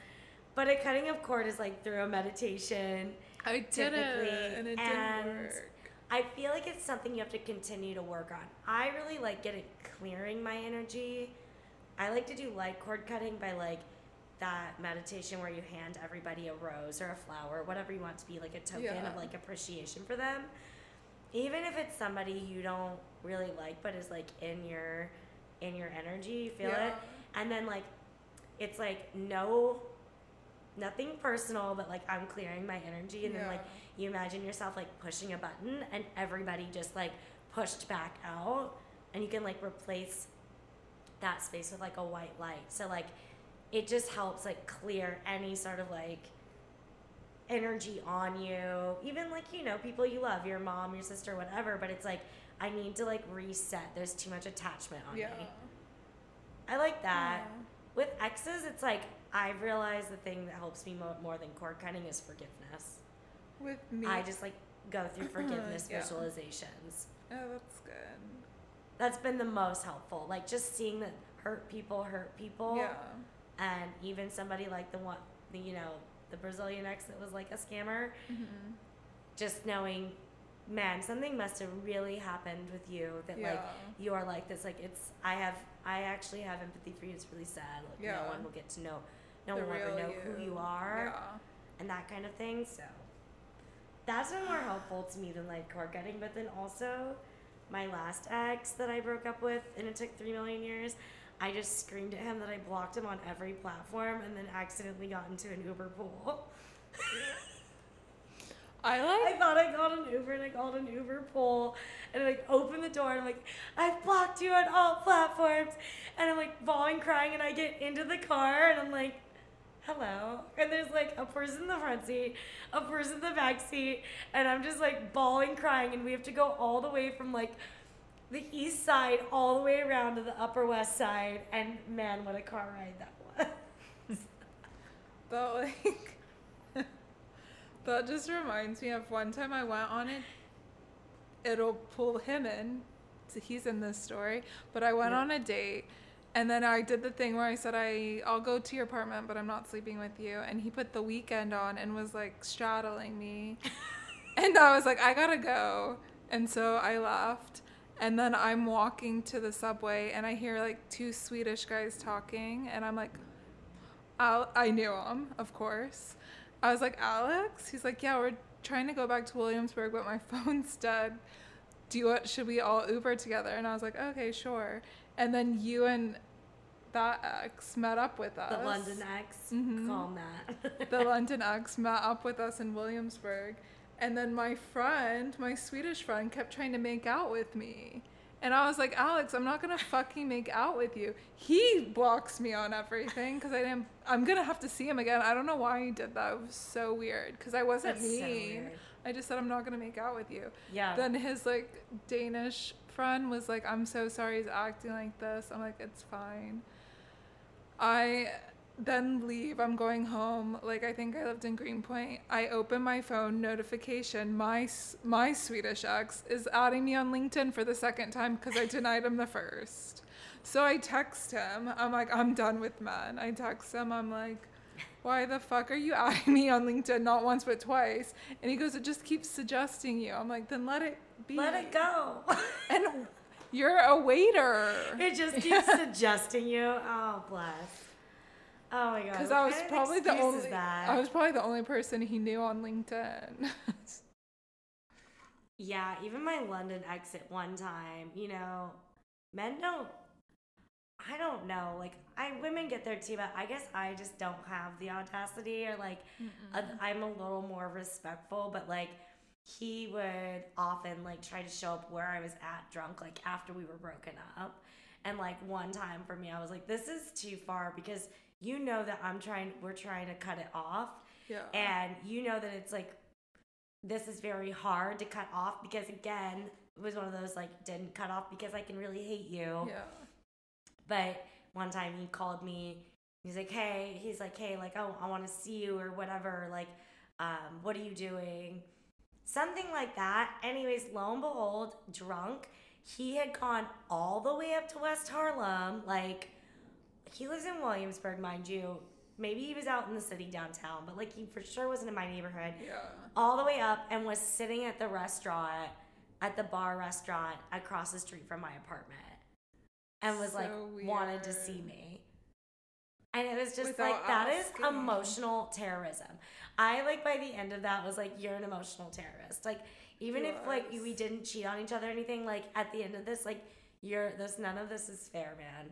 But a cutting of cord is like through a meditation. I did typically, it and it and didn't work. I feel like it's something you have to continue to work on. I really like getting clearing my energy. I like to do light cord cutting by like that meditation where you hand everybody a rose or a flower, whatever you want to be like a token Yeah. of like appreciation for them. Even if it's somebody you don't really like but is like in your in your energy, you feel Yeah. it. And then like it's like no nothing personal, but like I'm clearing my energy and then like you imagine yourself like pushing a button and everybody just like pushed back out and you can like replace that space with like a white light so like it just helps like clear any sort of like energy on you even like you know people you love your mom your sister whatever but it's like i need to like reset there's too much attachment on Yeah. me i like that Yeah. with exes it's like i've realized the thing that helps me mo- more than cord cutting is forgiveness With me. I just like go through forgiveness Yeah. visualizations. Oh, that's good. That's been the most helpful. Like just seeing that hurt people hurt people, Yeah. and even somebody like the one, the you know, the Brazilian ex that was like a scammer. hmm Just knowing, man, something must have really happened with you that like you are like this. Like it's I have I actually have empathy for you. It's really sad. Like Yeah. no one will get to know, no The one will ever know who you are. Yeah. and that kind of thing. So that's been more helpful to me than like cord cutting. But then also, my last ex that I broke up with, and it took three million years. I just screamed at him that I blocked him on every platform, and then accidentally got into an Uber pool. I like. I thought I got an Uber, and I called an Uber pool, and I like opened the door, and I'm like, I've blocked you on all platforms, and I'm like bawling, crying, and I get into the car, and I'm like, hello, and there's like a person in the front seat, a person in the back seat, and I'm just like bawling, crying, and we have to go all the way from like the east side all the way around to the upper west side, and man, what a car ride that was. That like. that just reminds me of one time I went on it. It'll pull him in. So he's in this story. But I went Yeah. on a date. And then I did the thing where I said I I'll go to your apartment, but I'm not sleeping with you. And he put the Weeknd on and was like straddling me, and I was like I gotta go. And so I left. And then I'm walking to the subway and I hear like two Swedish guys talking and I'm like, Al- I knew him, of course. I was like, Alex? He's like, yeah, we're trying to go back to Williamsburg, but my phone's dead. Do you want, should we all Uber together? And I was like, okay, sure. And then you and that ex met up with us. The London ex. Mhm. Call that. the London ex met up with us in Williamsburg. And then my friend, my Swedish friend, kept trying to make out with me. And I was like, Alex, I'm not gonna fucking make out with you. He blocks me on everything because I didn't. I'm gonna have to see him again. I don't know why he did that. It was so weird because I wasn't That's so mean. weird. I just said I'm not gonna make out with you. Yeah. Then his like Danish friend was like, I'm so sorry he's acting like this. I'm like, it's fine. I then leave. I'm going home. Like I think I lived in Greenpoint. I open my phone notification. My my Swedish ex is adding me on LinkedIn for the second time because I denied him the first. So I text him. I'm like, I'm done with men. I text him. I'm like, why the fuck are you adding me on LinkedIn not once but twice? And he goes, it just keeps suggesting you. I'm like, then let it be. Let it go. And you're a waiter. it just keeps suggesting you. Oh, bless. Oh my god. Because I was probably the only? I was probably the only person he knew on LinkedIn. Yeah, even my London exit one time, you know, men don't. I don't know. Like, I women get there too, but I guess I just don't have the audacity or like, I'm a little more respectful. But like, he would often like try to show up where I was at drunk, like after we were broken up. And like one time for me, I was like, this is too far because you know that I'm trying. We're trying to cut it off yeah. and you know that it's like this is very hard to cut off because again it was one of those like didn't cut off because i can really hate you yeah. but one time he called me he's like hey he's like hey like oh i want to see you or whatever like um, what are you doing something like that. Anyways lo and behold drunk he had gone all the way up to west harlem. Like he lives in williamsburg mind you. Maybe he was out in the city downtown but like he for sure wasn't in my neighborhood. Yeah. all the way up and was sitting at the restaurant at the bar restaurant across the street from my apartment and was like So wanted to see me and it was just Without like that is emotional terrorism. I like by the end of that was like you're an emotional terrorist. Like even if like we didn't cheat on each other or anything like at the end of this like you're this none of this is fair man.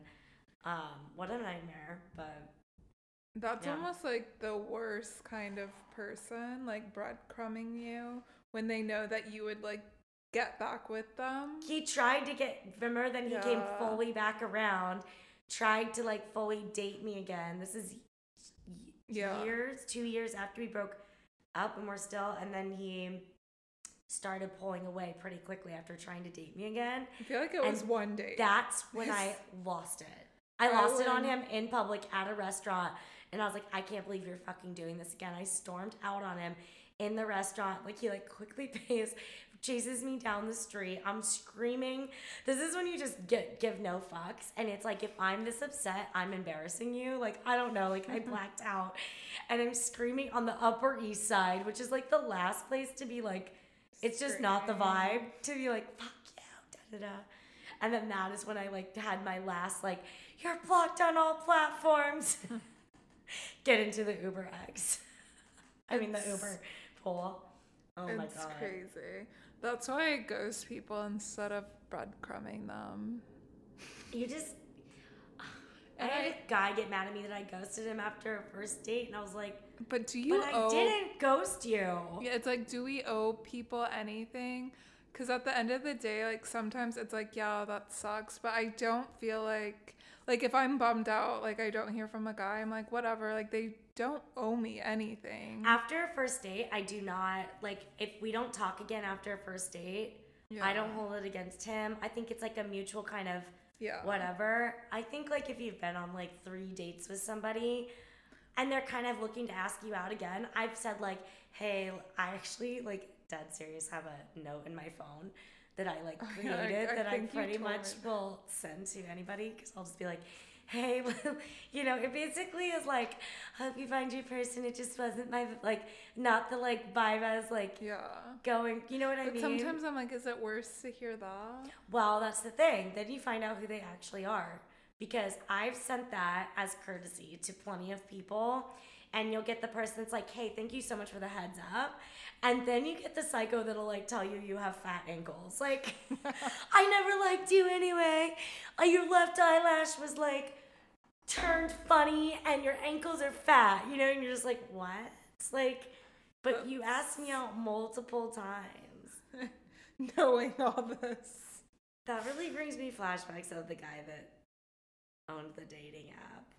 Um what a nightmare but That's Yeah. almost like the worst kind of person, like breadcrumbing you when they know that you would like get back with them. he tried to get remember then he came fully back around tried to like fully date me again. This is Yeah. years two years after we broke up and we're still and then he started pulling away pretty quickly after trying to date me again. I feel like it was one day. that's when i lost it. I I lost it on him in public at a restaurant and i was like i can't believe you're fucking doing this again. I stormed out on him in the restaurant. Like he like quickly pays chases me down the street. I'm screaming. This is when you just get give no fucks. And it's like if i'm this upset i'm embarrassing you. Like i don't know. Like i blacked out. And i'm screaming on the upper east side which is like the last place to be like it's just not the vibe to be like fuck you da da da. And then that is when i like had my last like you're blocked on all platforms. Get into the uber x. I mean the uber pool. Oh my god. it's crazy. That's why I ghost people instead of breadcrumbing them. You just. I had a guy get mad at me that I ghosted him after a first date, and I was like, But do you "But I didn't ghost you." Yeah, it's like, do we owe people anything? Because at the end of the day, like sometimes it's like, yeah, that sucks. But I don't feel like, like if I'm bummed out, like I don't hear from a guy, I'm like, whatever. Like they don't owe me anything. After a first date, I do not like if we don't talk again after a first date. I don't hold it against him. I think it's like a mutual kind of Yeah. whatever. I think like if you've been on like three dates with somebody and they're kind of looking to ask you out again, I've said like, hey, I actually like dead serious have a note in my phone that I like yeah, I- created I that I pretty much me. will send to anybody because I'll just be like, hey, you know, it basically is like, hope you find your person. It just wasn't my, like, not the, like, vibe I was, like, Yeah. going, you know what I But mean? sometimes I'm like, is it worse to hear that? Well, that's the thing. Then you find out who they actually are. Because I've sent that as courtesy to plenty of people. And you'll get the person that's like, hey, thank you so much for the heads up. And then you get the psycho that'll like tell you you have fat ankles. Like, I never liked you anyway. Uh, your left eyelash was like turned funny and your ankles are fat. You know, and you're just like, what? It's like, but you asked me out multiple times. Knowing all this. That really brings me flashbacks of the guy that owned the dating app.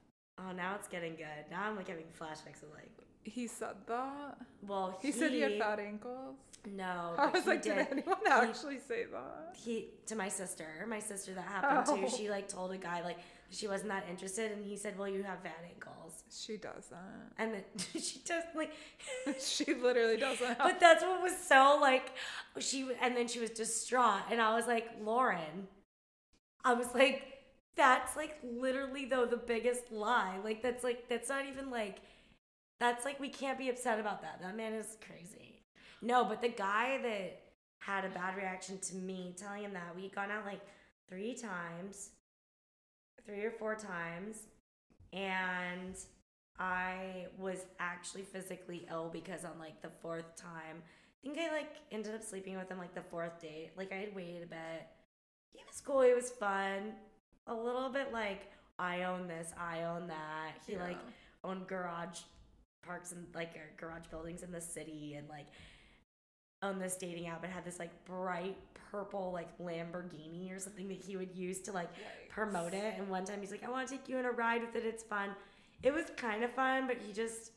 Oh, now it's getting good. Now I'm like having flashbacks of like, He said that. well, He, said he had fat ankles. No, I was like, did. did anyone actually say that? He to my sister, my sister that happened Oh. to. She like told a guy like she wasn't that interested, and he said, "Well, you have fat ankles," She doesn't. and then she just like. she literally doesn't. Have- But that's what was so like she and then she was distraught and I was like, "Lauren." I was like, that's like literally though the biggest lie. Like that's like that's not even like that's like we can't be upset about that. That man is crazy. No, but the guy that had a bad reaction to me telling him that we gone out like three times, three or four times, and I was actually physically ill because on like the fourth time, I think I like ended up sleeping with him like the fourth date. Like I had waited a bit. He was cool. It was fun. A little bit like I own this, I own that. He like owned garage parks and like garage buildings in the city and like owned this dating app and had this like bright purple like Lamborghini or something that he would use to like Yikes. promote it. And one time he's like, I want to take you on a ride with it. It's fun. It was kind of fun, but he just,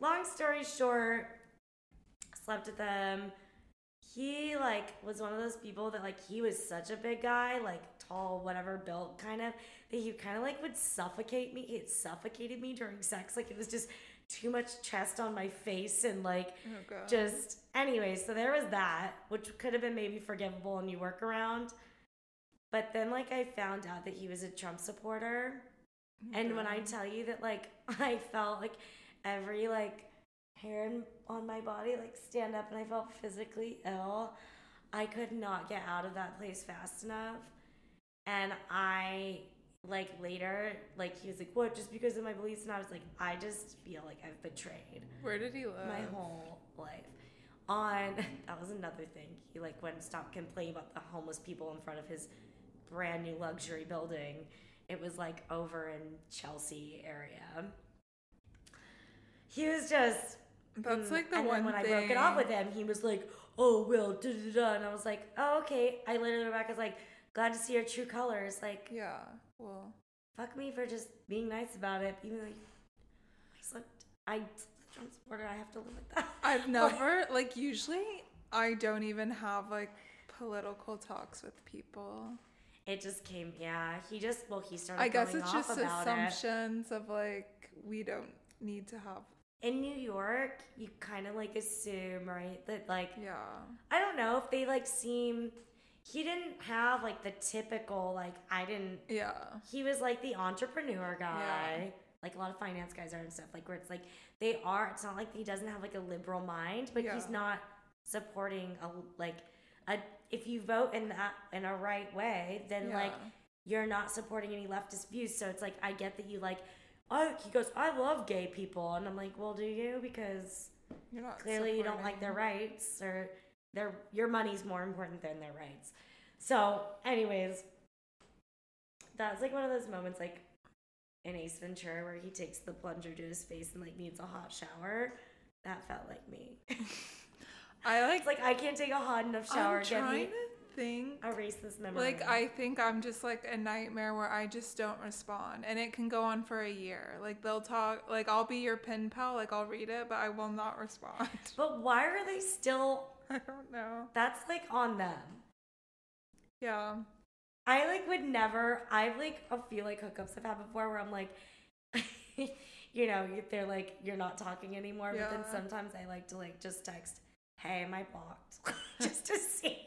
long story short, slept with them. He like was one of those people that like he was such a big guy, like tall, whatever built kind of, that he kind of like would suffocate me. It suffocated me during sex. Like it was just too much chest on my face and like Oh just anyway so there was that which could have been maybe forgivable and you work around but then like i found out that he was a trump supporter and when i tell you that like i felt like every like hair on my body like stand up and i felt physically ill i could not get out of that place fast enough and i like later like he was like what just because of my beliefs and i was like i just feel like i've betrayed Where did he live? my whole life. On that was another thing. He like went and stopped complaining about the homeless people in front of his brand new luxury building. It was like over in Chelsea area. He was just That's mm, like the and one then when thing. I broke it off with him, he was like, "Oh well," da da da, and I was like, "Oh okay." I literally went back. I was like, "Glad to see your true colors." Like, Yeah. Well. fuck me for just being nice about it. Even though I slept, I Trump supporter. I have to live with that. I've never like usually I don't even have like political talks with people. It just came, yeah. He just, well, he started. I guess going it's just about it. assumptions of like we don't need to have In New York, you kind of like assume, right, that like yeah. I don't know if they like seem. He didn't have like the typical like I didn't. Yeah. He was like the entrepreneur guy, Yeah. like a lot of finance guys are and stuff. Like where it's like they are. It's not like he doesn't have like a liberal mind, but he's not supporting a like a. If you vote in that in a right way, then Yeah. like you're not supporting any leftist views. So it's like I get that you like. Oh, he goes. I love gay people, and I'm like, well, do you? Because You're not clearly you don't like their rights, or their your money's more important than their rights. So, anyways, that's like one of those moments, like in Ace Ventura, where he takes the plunger to his face and like needs a hot shower. That felt like me. I like it's like I can't take a hot enough shower. I'm trying me to think erase this memory. Like I think I'm just like a nightmare where I just don't respond and it can go on for a year. Like they'll talk like I'll be your pen pal, like I'll read it, but I will not respond. but why are they still? I don't know. That's like on them. Yeah. I like would never. I've like a few like hookups I've had before where I'm like, you know, they're like you're not talking anymore. But then sometimes I like to like just text, "Hey, am I blocked?" just to see.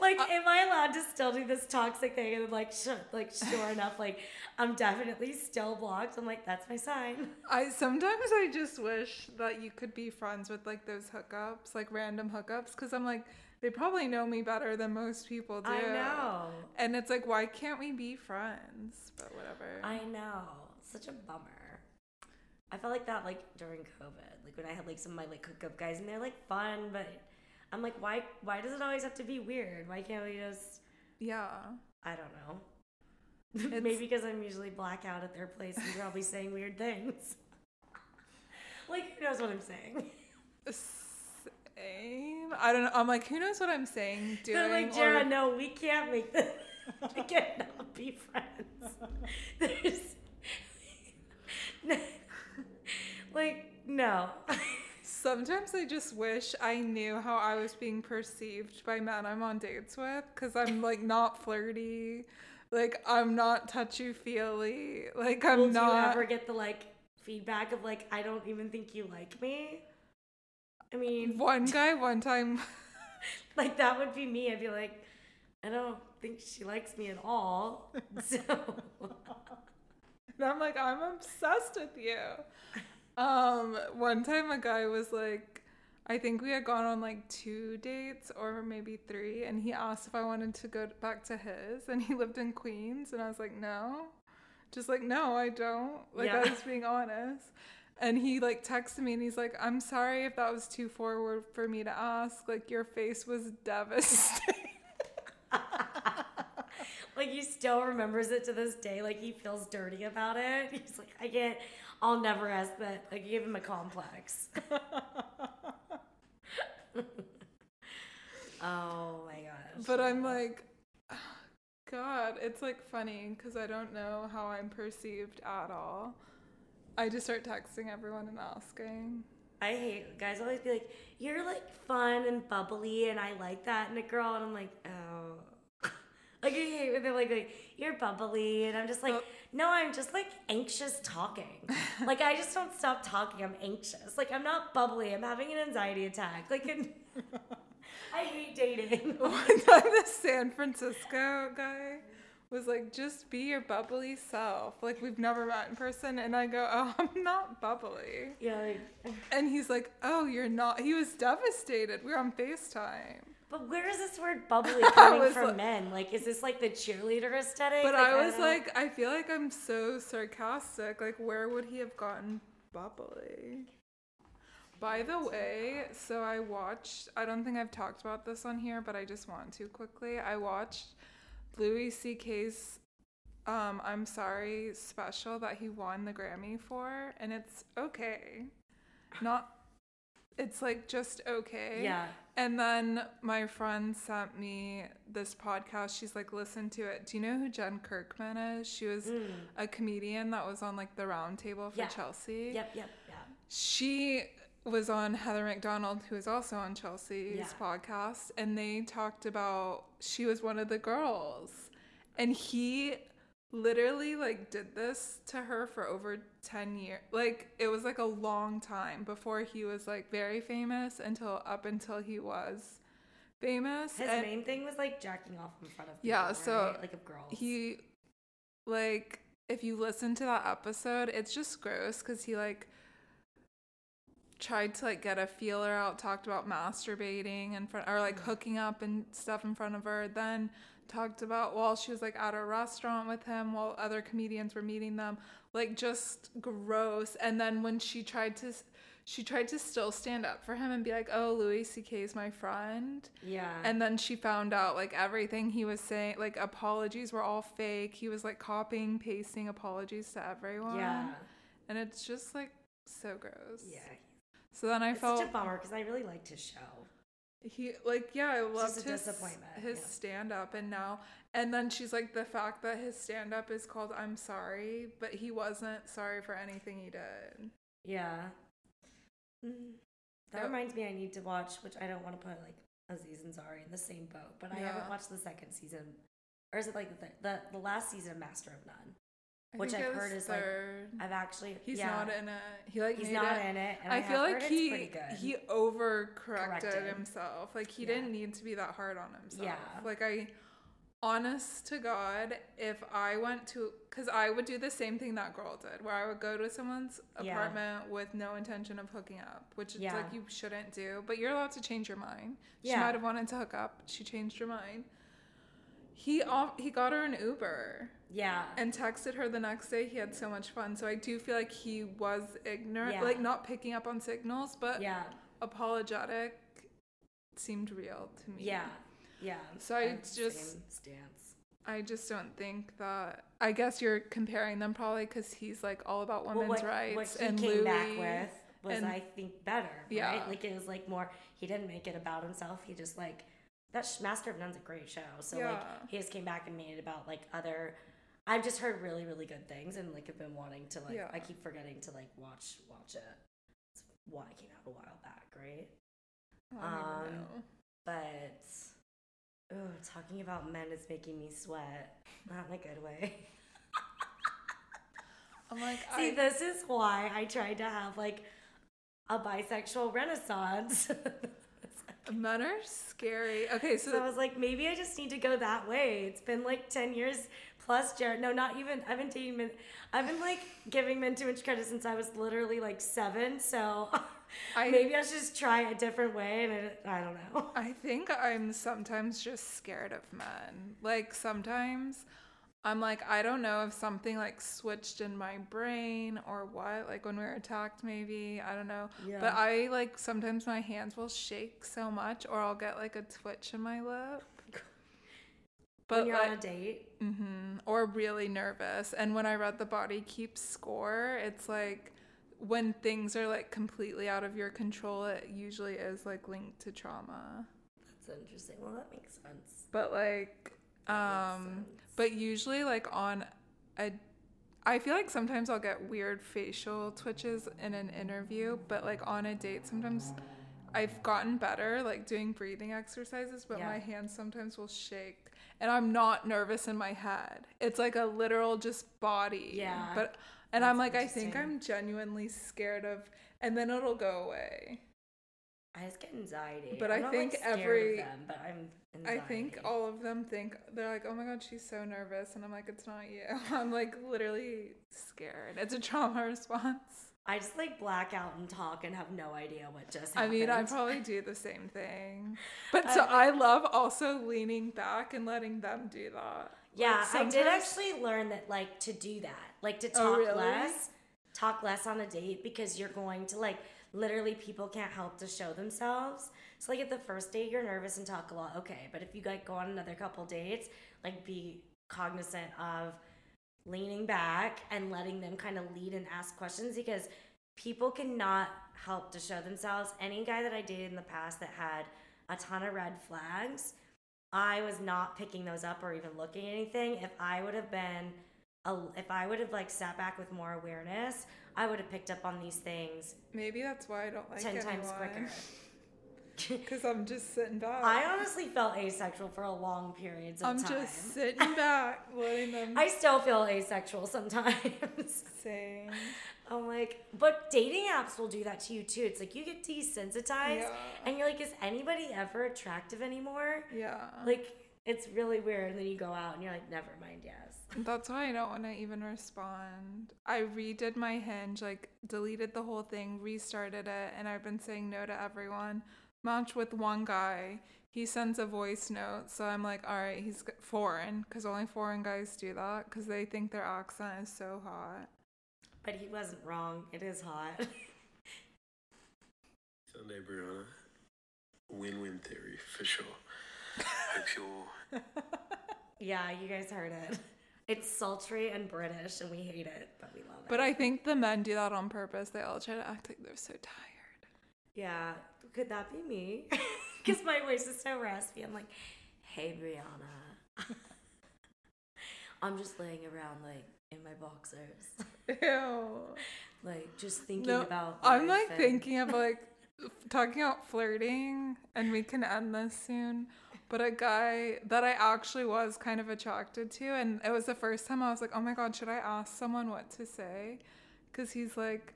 Like, uh, am I allowed to still do this toxic thing? And then, like, sure, like, sure enough, like, I'm definitely still blocked. I'm like, that's my sign. I sometimes I just wish that you could be friends with like those hookups, like random hookups, because I'm like, they probably know me better than most people do. I know. And it's like, why can't we be friends? But whatever. I know. Such a bummer. I felt like that like during COVID, like when I had like some of my like hookup guys, and they're like fun, but I'm like, why? Why does it always have to be weird? Why can't we just? yeah. I don't know. Maybe because I'm usually blackout at their place and probably saying weird things. like, who knows what I'm saying? Same. I don't know. I'm like, who knows what I'm saying? Doing. They're like, or- Jara, no, we can't make this. we cannot be friends. There's. like, no. Sometimes I just wish I knew how I was being perceived by men I'm on dates with because I'm like not flirty. Like I'm not touchy feely. Like I'm Will not. you ever get the like feedback of like, I don't even think you like me? I mean, One guy one time like that would be me. I'd be like, I don't think she likes me at all. So and I'm like, I'm obsessed with you. Um, one time a guy was like, I think we had gone on like two dates or maybe three, and he asked if I wanted to go back to his, and he lived in Queens, and I was like, no, just like no, I don't. Like I was being honest. And he like texted me and he's like, I'm sorry if that was too forward for me to ask. Like your face was devastating. like he still remembers it to this day. Like he feels dirty about it. He's like, I can't. I'll never ask that. I give him a complex. oh my gosh. But I'm like, God, it's like funny because I don't know how I'm perceived at all. I just start texting everyone and asking. I hate guys always be like, "You're like fun and bubbly, and I like that in a girl," and I'm like, "Oh." Like I hate when they're like, like, "You're bubbly," and I'm just like, Well- "No, I'm just like anxious talking. like I just don't stop talking. I'm anxious. Like I'm not bubbly. I'm having an anxiety attack. Like I hate dating. One time, this San Francisco guy was like, just be your bubbly self. Like, we've never met in person. And I go, oh, I'm not bubbly. yeah, like, And he's like, oh, you're not. He was devastated. We were on FaceTime. But where is this word bubbly coming from, like- men? Like, is this like the cheerleader aesthetic? But Like, I was don't- like, I feel like I'm so sarcastic. Like, where would he have gotten bubbly? By the way, so I watched, I don't think I've talked about this on here, but I just want to quickly. I watched Louis C.K.'s um, I'm Sorry special that he won the Grammy for, and it's okay. Not, it's like just okay. yeah. And then my friend sent me this podcast. She's like, listen to it. Do you know who Jen Kirkman is? She was Mm. a comedian that was on like the round table for Yeah. Chelsea. Yep, yep, yeah. She was on Heather McDonald, who is also on Chelsea's Yeah. podcast, and they talked about she was one of the girls. And he literally like did this to her for over 10 years. Like it was like a long time before he was like very famous until up until he was famous. His And- main thing was like jacking off in front of people, Yeah, so right? like of girls. he like if you listen to that episode it's just gross because he like tried to like get a feeler out talked about masturbating in front or like mm. hooking up and stuff in front of her then talked about while she was like at a restaurant with him while other comedians were meeting them like just gross and then when she tried to she tried to still stand up for him and be like oh louis ck is my friend yeah. and then she found out like everything he was saying, like apologies were all fake. He was like copying, pasting apologies to everyone. yeah. And it's just like so gross. Yeah. So then I It's felt such a bummer because I really liked his show. He like yeah, I loved his disappointment, his yeah. stand up and now and then she's like the fact that his stand up is called I'm sorry, but he wasn't sorry for anything he did. Yeah. Mm. That reminds me, I need to watch, which I don't want to put like Aziz and Zari in the same boat, but I Yeah. haven't watched the second season, or is it like the the the last season of Master of None? I which I've heard is like. I've actually He's yeah, not in it. He like he's not it. in it, and I, I, feel like he it's pretty good. he overcorrected Corrected. himself. Like he Yeah. didn't need to be that hard on himself. Yeah. Like I, honest to God, if I went to, because I would do the same thing that girl did, where I would go to someone's Yeah. apartment with no intention of hooking up, which is Yeah. like you shouldn't do. But you're allowed to change your mind. She might have wanted to hook up. She changed her mind. He off, he got her an Uber yeah, and texted her the next day. He had so much fun. So I do feel like he was ignorant, Yeah. like not picking up on signals, but yeah, apologetic seemed real to me. yeah, yeah. So I just- stance. I just don't think that. I guess you're comparing them probably because he's like all about women's what, rights what he and came Louis. back with was, and- I think, better. Yeah. right? like it was like more. He didn't make it about himself. He just like that. sh- Master of None's a great show. So Yeah. like he just came back and made it about like other. I've just heard really really good things and like have been wanting to like. Yeah. I keep forgetting to like watch watch it. It's one it came out a while back, right? I um, know. But oh, talking about men is making me sweat. Not in a good way. I'm like, See, I, this is why I tried to have like a bisexual renaissance. men are scary. Okay, so, so I was like, maybe I just need to go that way. It's been like 10 years plus, Jared. No, not even. I've been dating men. I've been like giving men too much credit since I was literally like seven. So I maybe I should just try a different way. And I don't know. I think I'm sometimes just scared of men. Like sometimes I'm like I don't know if something like switched in my brain or what. Like when we were attacked maybe, I don't know. Yeah. But I like sometimes my hands will shake so much or I'll get like a twitch in my lip. But when you're like, on a date, hmm or really nervous. And when I read the body keeps score, it's like when things are like completely out of your control, it usually is like linked to trauma. that's interesting. Well, that makes sense. But like, um, but usually like on a, I feel like sometimes I'll get weird facial twitches in an interview, but like on a date, sometimes I've gotten better like doing breathing exercises, but Yeah. my hands sometimes will shake. And I'm not nervous in my head. It's like a literal just body. Yeah. But and That's I'm like, I think. I'm genuinely scared of and then it'll go away. I just get anxiety. But I'm I think like, every- them, but I'm. I think all of them think they're like, oh my god, she's so nervous, and I'm like, it's not you. I'm like literally scared. It's a trauma response. I just like black out and talk and have no idea what just happened. I mean, I probably do the same thing, but so I love also leaning back and letting them do that. Yeah, Like, I did actually learn that like to do that, like to Oh, talk really? less, talk less on a date because you're going to like literally people can't help to show themselves. So like at the first date you're nervous and talk a lot, okay, but if you like go on another couple dates, like be cognizant of leaning back and letting them kind of lead and ask questions because people cannot help to show themselves. Any guy that I dated in the past that had a ton of red flags, I was not picking those up or even looking at anything. If I would have been, a, if I would have like sat back with more awareness, I would have picked up on these things Maybe that's why I don't like ten times quicker. Because I'm just sitting back. I honestly felt asexual for a long periods of time. I'm just sitting back, letting them I still feel asexual sometimes. say. I'm like, but dating apps will do that to you too. It's like you get desensitized, Yeah. and you're like, is anybody ever attractive anymore? Yeah. Like, it's really weird. And then you go out and you're like, never mind, yes. That's why I don't want to even respond. I redid my hinge, like deleted the whole thing, restarted it, and I've been saying no to everyone. Matched with one guy. He sends a voice note, so I'm like, all right, he's foreign, because only foreign guys do that, because they think their accent is so hot. But he wasn't wrong. It is hot. Sunday, Brianna. Win-win theory for sure. Hope you're yeah, you guys heard it. It's sultry and British, and we hate it, but we love it. But I think the men do that on purpose. They all try to act like they're so tired. Yeah, could that be me? Because my voice is so raspy. I'm like, hey, Brianna. I'm just laying around, like, in my boxers. Ew. Like, just thinking No, about. I'm like and- thinking of like talking about flirting, and we can end this soon. but a guy that I actually was kind of attracted to. And it was the first time I was like, oh my God, should I ask someone what to say? Because he's like,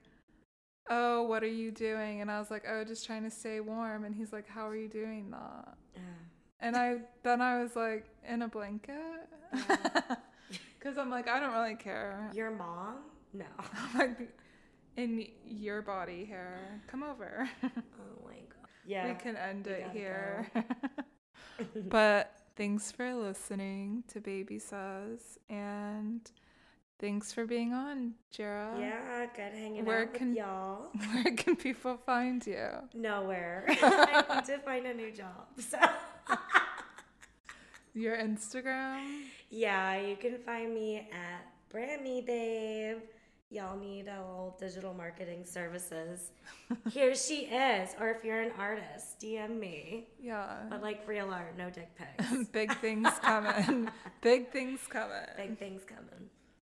oh, what are you doing? And I was like, oh, just trying to stay warm. And he's like, how are you doing that? Uh, And I then I was like, in a blanket? Because I'm like, I don't really care. your mom? No. I'm like, in your body hair. Come over. Oh my god. Yeah. we can end we it here. but thanks for listening to Baby Says and thanks for being on, Jera. yeah, good hanging Where out can- with y'all. Where can people find you? Nowhere. I need to find a new job. So Your Instagram? yeah, you can find me at BrandMeBabe. Y'all need a little digital marketing services. Here she is. Or if you're an artist, DM me. Yeah. But like real art, no dick pics. Big things coming. Big things coming. Big things coming.